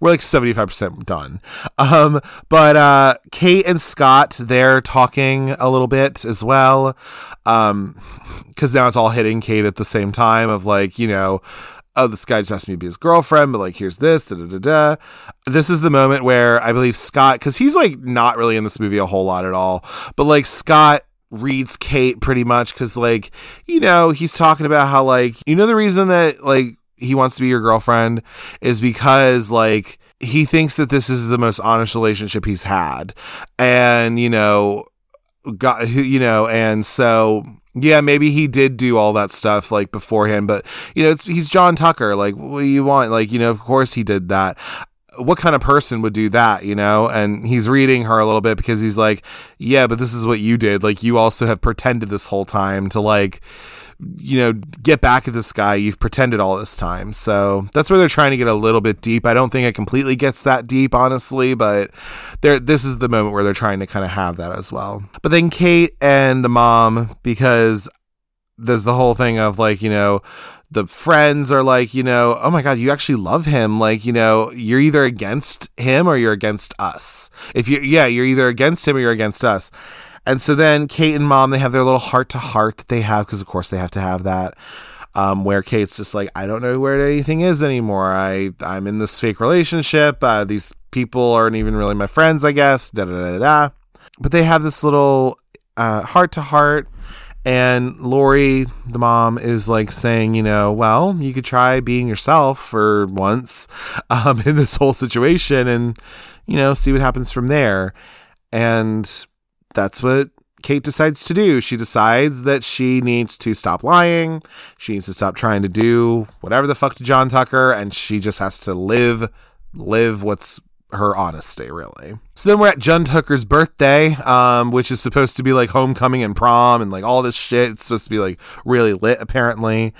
we're like seventy five percent done. Um, but uh, Kate and Scott they're talking a little bit as well. Um, because now it's all hitting Kate at the same time of like you know oh, this guy just asked me to be his girlfriend, but like, here's this, da da da da. This is the moment where I believe Scott, because he's like not really in this movie a whole lot at all, but like Scott reads Kate pretty much because, like, you know, he's talking about how, like, you know, the reason that, like, he wants to be your girlfriend is because, like, he thinks that this is the most honest relationship he's had. And, you know, got, who you know, and so yeah, maybe he did do all that stuff like beforehand, but you know, it's, he's John Tucker. Like, what do you want? Like, you know, of course he did that what kind of person would do that, you know? And he's reading her a little bit because he's like, yeah, but this is what you did. Like, you also have pretended this whole time to, like, you know, get back at this guy. You've pretended all this time. So that's where they're trying to get a little bit deep. I don't think it completely gets that deep, honestly, but there this is the moment where they're trying to kind of have that as well. But then Kate and the mom, because there's the whole thing of like, you know, the friends are like, you know, oh my God, you actually love him. Like, you know, you're either against him or you're against us. If you, yeah, you're either against him or you're against us. And so then Kate and mom, they have their little heart to heart that they have, because of course they have to have that. Um, where Kate's just like, I don't know where anything is anymore. I, I'm in this fake relationship. Uh, these people aren't even really my friends, I guess. Da da da da. But they have this little heart to heart and Lori, the mom, is like saying, you know, well, you could try being yourself for once um, in this whole situation and, you know, see what happens from there. And that's what Kate decides to do. She decides that she needs to stop lying. She needs to stop trying to do whatever the fuck to John Tucker. And she just has to live, live what's her honesty, really. So then we're at John Tucker's birthday, um, which is supposed to be like homecoming and prom and like all this shit. It's supposed to be like really lit, apparently.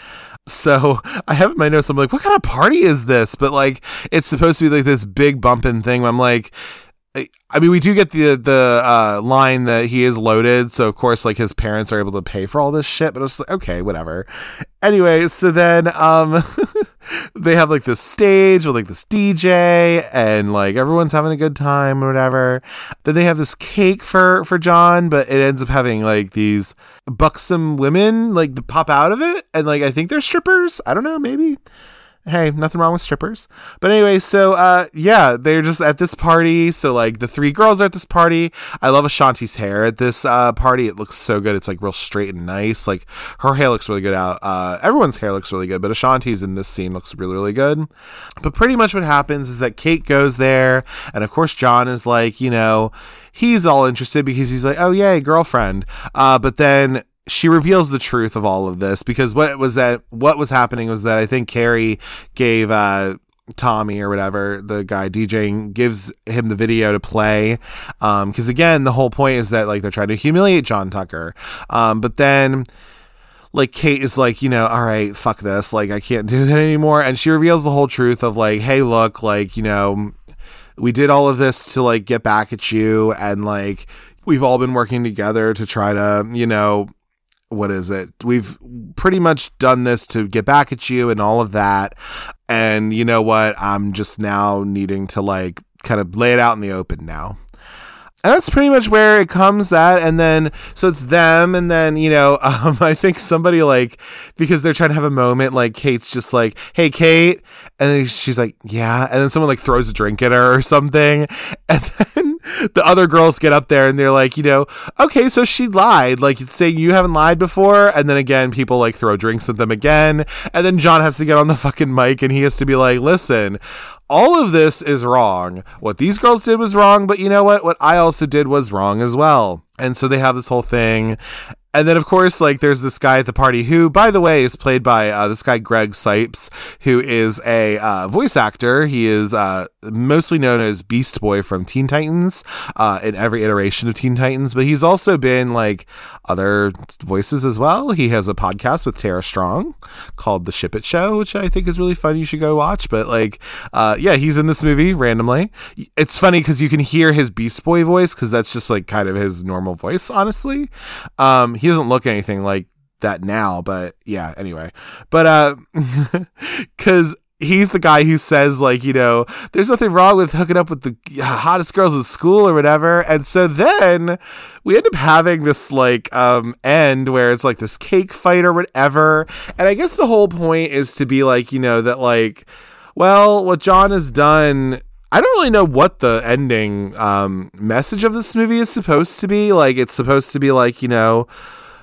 So I have in my notes, I'm like, what kind of party is this? But like, it's supposed to be like this big bumping thing. I'm like, I mean, we do get the the uh, line that he is loaded, so of course, like his parents are able to pay for all this shit. But it's like, okay, whatever. Anyway, so then um, they have like this stage with like this DJ, and like everyone's having a good time or whatever. Then they have this cake for for John, but it ends up having like these buxom women like pop out of it, and like I think they're strippers. I don't know, maybe hey, nothing wrong with strippers. But anyway, so uh yeah, they're just at this party. So like the three girls are at this party. I love Ashanti's hair at this uh party. It looks so good. It's like real straight and nice. Like her hair looks really good out. Uh everyone's hair looks really good, but Ashanti's in this scene looks really, really good. But pretty much what happens is that Kate goes there, and of course John is like, you know, he's all interested because he's like, oh yay, girlfriend. Uh, but then she reveals the truth of all of this because what was that what was happening was that I think Carrie gave uh Tommy or whatever, the guy DJing gives him the video to play. Um, cause again, the whole point is that like they're trying to humiliate John Tucker. Um, but then like Kate is like, you know, all right, fuck this. Like I can't do that anymore. And she reveals the whole truth of like, hey, look, like, you know, we did all of this to like get back at you and like we've all been working together to try to, you know, what is it? We've pretty much done this to get back at you and all of that. And you know what? I'm just now needing to like kind of lay it out in the open now. And that's pretty much where it comes at. And then, so it's them. And then, you know, um, I think somebody like, because they're trying to have a moment, like Kate's just like, hey, Kate. And then she's like, yeah. And then someone like throws a drink at her or something. And then the other girls get up there and they're like, you know, okay, so she lied. Like saying you haven't lied before. And then again, people like throw drinks at them again. And then John has to get on the fucking mic and he has to be like, listen, all of this is wrong. What these girls did was wrong, but you know what? What I also did was wrong as well. And so they have this whole thing. And then, of course, like there's this guy at the party who, by the way, is played by uh, this guy Greg Cipes who is a uh, voice actor. He is uh, mostly known as Beast Boy from Teen Titans uh, in every iteration of Teen Titans, but he's also been like other voices as well. He has a podcast with Tara Strong called The Ship It Show, which I think is really fun. You should go watch. But like, uh, yeah, he's in this movie randomly. It's funny because you can hear his Beast Boy voice because that's just like kind of his normal voice, honestly. Um, he doesn't look anything like that now, but yeah, anyway. But uh cuz he's the guy who says like, you know, there's nothing wrong with hooking up with the hottest girls in school or whatever. And so then we end up having this like um end where it's like this cake fight or whatever. And I guess the whole point is to be like, you know, that like well, what John has done I don't really know what the ending um, message of this movie is supposed to be. Like, it's supposed to be like, you know,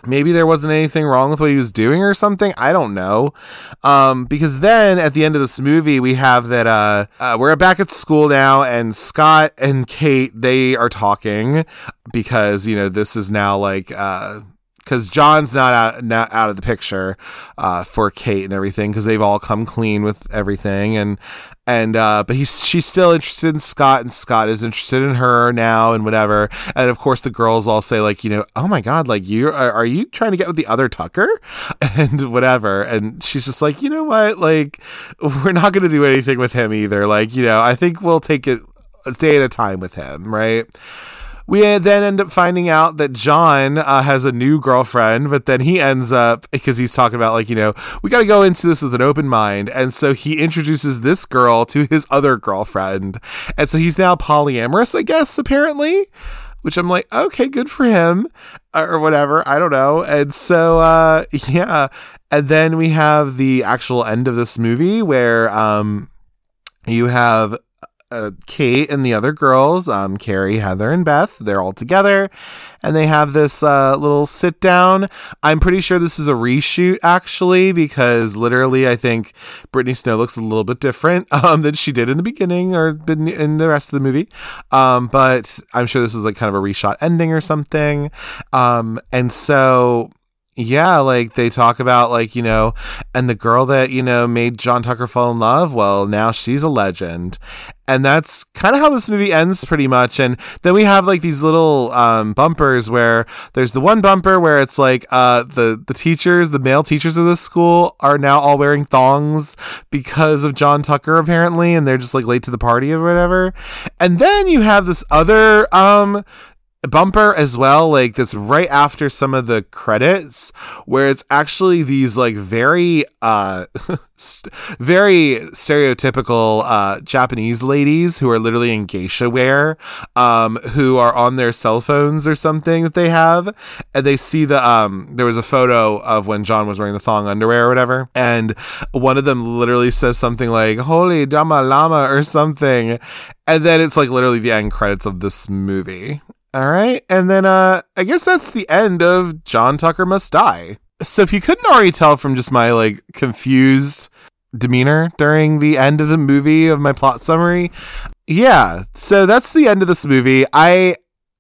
maybe there wasn't anything wrong with what he was doing or something. I don't know. Um, because then at the end of this movie, we have that uh, uh, we're back at school now, and Scott and Kate they are talking because you know this is now like uh, because John's not out not out of the picture uh, for Kate and everything because they've all come clean with everything and and uh, but he's she's still interested in Scott and Scott is interested in her now and whatever. And of course the girls all say like you know oh my god like you are, are you trying to get with the other Tucker? And whatever. And she's just like you know what? Like we're not going to do anything with him either. Like you know I think we'll take it a day at a time with him. Right we then end up finding out that John uh, has a new girlfriend, but then he ends up because he's talking about like you know we got to go into this with an open mind, and so he introduces this girl to his other girlfriend, and so he's now polyamorous, I guess apparently. Which I'm like, okay, good for him, or whatever. I don't know. And so, uh, yeah. And then we have the actual end of this movie where um, you have uh, Kate and the other girls, um, Carrie, Heather, and Beth, they're all together and they have this uh, little sit down. I'm pretty sure this was a reshoot actually, because literally I think Brittany Snow looks a little bit different um, than she did in the beginning or in the rest of the movie. Um, but I'm sure this was like kind of a reshot ending or something. Um, and so yeah, like they talk about like, you know, and the girl that, you know, made John Tucker fall in love, well, now she's a legend. And that's kind of how this movie ends pretty much. And then we have like these little um, bumpers where there's the one bumper where it's like uh, the the teachers, the male teachers of this school are now all wearing thongs because of John Tucker apparently and they're just like late to the party or whatever. And then you have this other um bumper as well like that's right after some of the credits where it's actually these like very uh st- very stereotypical uh japanese ladies who are literally in geisha wear um who are on their cell phones or something that they have and they see the um there was a photo of when john was wearing the thong underwear or whatever and one of them literally says something like holy dama lama or something and then it's like literally the end credits of this movie all right. And then uh I guess that's the end of John Tucker Must Die. So if you couldn't already tell from just my like confused demeanor during the end of the movie of my plot summary, yeah. So that's the end of this movie. I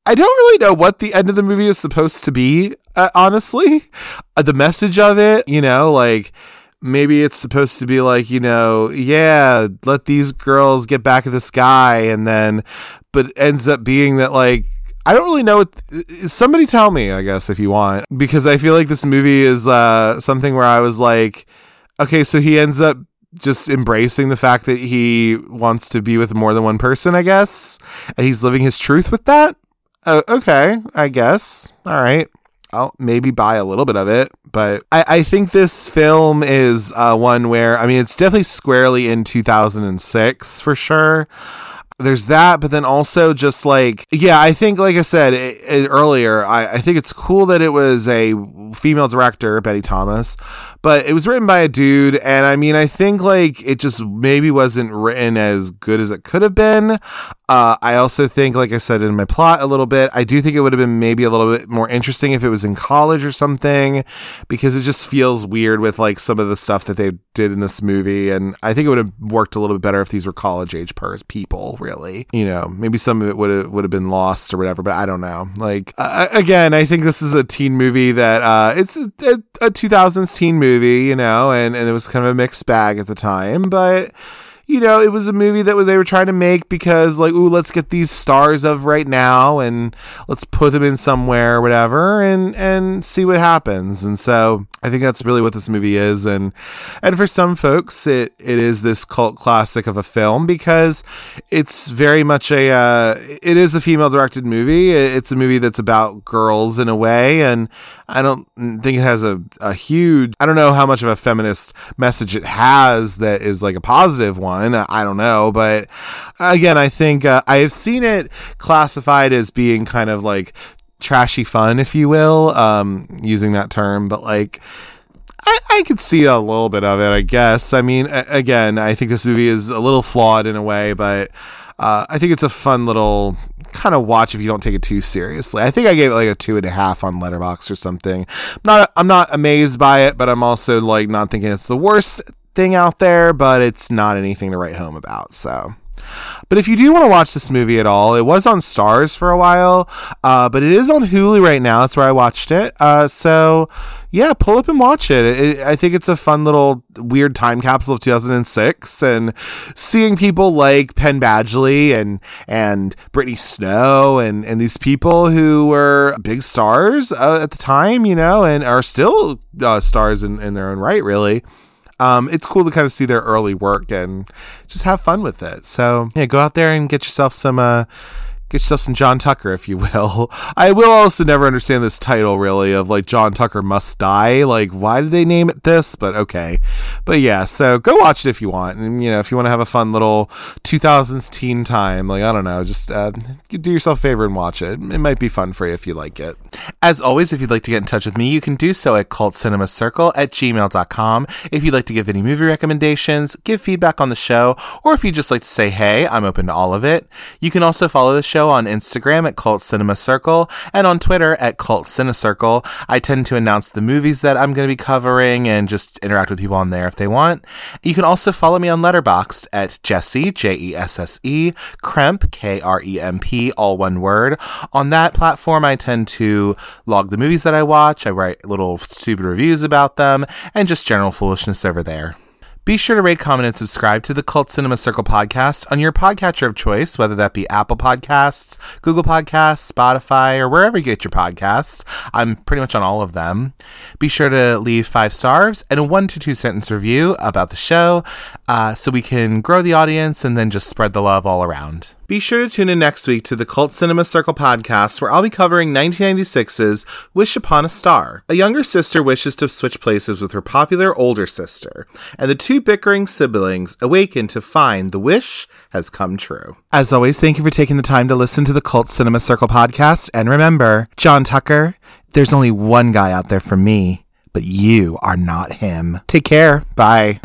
I don't really know what the end of the movie is supposed to be, uh, honestly. Uh, the message of it, you know, like maybe it's supposed to be like, you know, yeah, let these girls get back at this guy and then but ends up being that like I don't really know. What, somebody tell me, I guess, if you want, because I feel like this movie is uh, something where I was like, okay, so he ends up just embracing the fact that he wants to be with more than one person, I guess, and he's living his truth with that. Uh, okay, I guess. All right. I'll maybe buy a little bit of it, but I, I think this film is uh, one where, I mean, it's definitely squarely in 2006 for sure there's that, but then also just like, yeah, I think, like I said it, it, earlier, I, I think it's cool that it was a female director, Betty Thomas, but it was written by a dude. And I mean, I think like it just maybe wasn't written as good as it could have been. Uh, I also think, like I said in my plot a little bit, I do think it would have been maybe a little bit more interesting if it was in college or something, because it just feels weird with like some of the stuff that they did in this movie. And I think it would have worked a little bit better if these were college age pers- people, really. You know, maybe some of it would have would have been lost or whatever, but I don't know. Like uh, again, I think this is a teen movie that uh, it's a, a, a 2000s teen movie, you know, and and it was kind of a mixed bag at the time, but you know, it was a movie that they were trying to make because, like, ooh, let's get these stars of right now and let's put them in somewhere or whatever and and see what happens. And so I think that's really what this movie is. And and for some folks, it it is this cult classic of a film because it's very much a uh, it is a female directed movie. It's a movie that's about girls in a way, and I don't think it has a a huge. I don't know how much of a feminist message it has that is like a positive one. I don't know, but again, I think uh, I have seen it classified as being kind of like trashy fun, if you will, um, using that term. But like, I, I could see a little bit of it, I guess. I mean, a- again, I think this movie is a little flawed in a way, but uh, I think it's a fun little kind of watch if you don't take it too seriously. I think I gave it like a two and a half on Letterboxd or something. I'm Not, I'm not amazed by it, but I'm also like not thinking it's the worst thing out there, but it's not anything to write home about. So But if you do want to watch this movie at all, it was on Starz for a while, uh, but it is on Hulu right now. That's where I watched it. Uh, so yeah, pull up and watch it. it. I think it's a fun little weird time capsule of 2006 and seeing people like Penn Badgley and and Brittany Snow and and these people who were big stars uh, at the time, you know, and are still uh, stars in, in their own right, really um, it's cool to kind of see their early work and just have fun with it. So yeah, go out there and get yourself some uh, get yourself some John Tucker, if you will. I will also never understand this title really of like John Tucker must die. Like, why did they name it this? But okay, but yeah. So go watch it if you want, and you know if you want to have a fun little 2000s teen time, like I don't know, just uh, do yourself a favor and watch it. It might be fun for you if you like it. As always, if you'd like to get in touch with me, you can do so at cultcinemacircle at gmail.com. If you'd like to give any movie recommendations, give feedback on the show, or if you'd just like to say hey, I'm open to all of it. You can also follow the show show on Instagram at Cult Cinema Circle and on Twitter at Cult Cinecircle. I tend to announce the movies that I'm going to be covering and just interact with people on there if they want. You can also follow me on Letterboxd at Jesse, J E S S E, Kremp, K R E M P, all one word. On that platform, I tend to log the movies that I watch, I write little stupid reviews about them, and just general foolishness over there. Be sure to rate, comment, and subscribe to the Cult Cinema Circle podcast on your podcatcher of choice, whether that be Apple Podcasts, Google Podcasts, Spotify, or wherever you get your podcasts. I'm pretty much on all of them. Be sure to leave five stars and a one to two sentence review about the show uh, so we can grow the audience and then just spread the love all around. Be sure to tune in next week to the Cult Cinema Circle podcast, where I'll be covering 1996's Wish Upon a Star. A younger sister wishes to switch places with her popular older sister, and the two bickering siblings awaken to find the wish has come true. As always, thank you for taking the time to listen to the Cult Cinema Circle podcast, and remember, John Tucker, there's only one guy out there for me, but you are not him. Take care. Bye.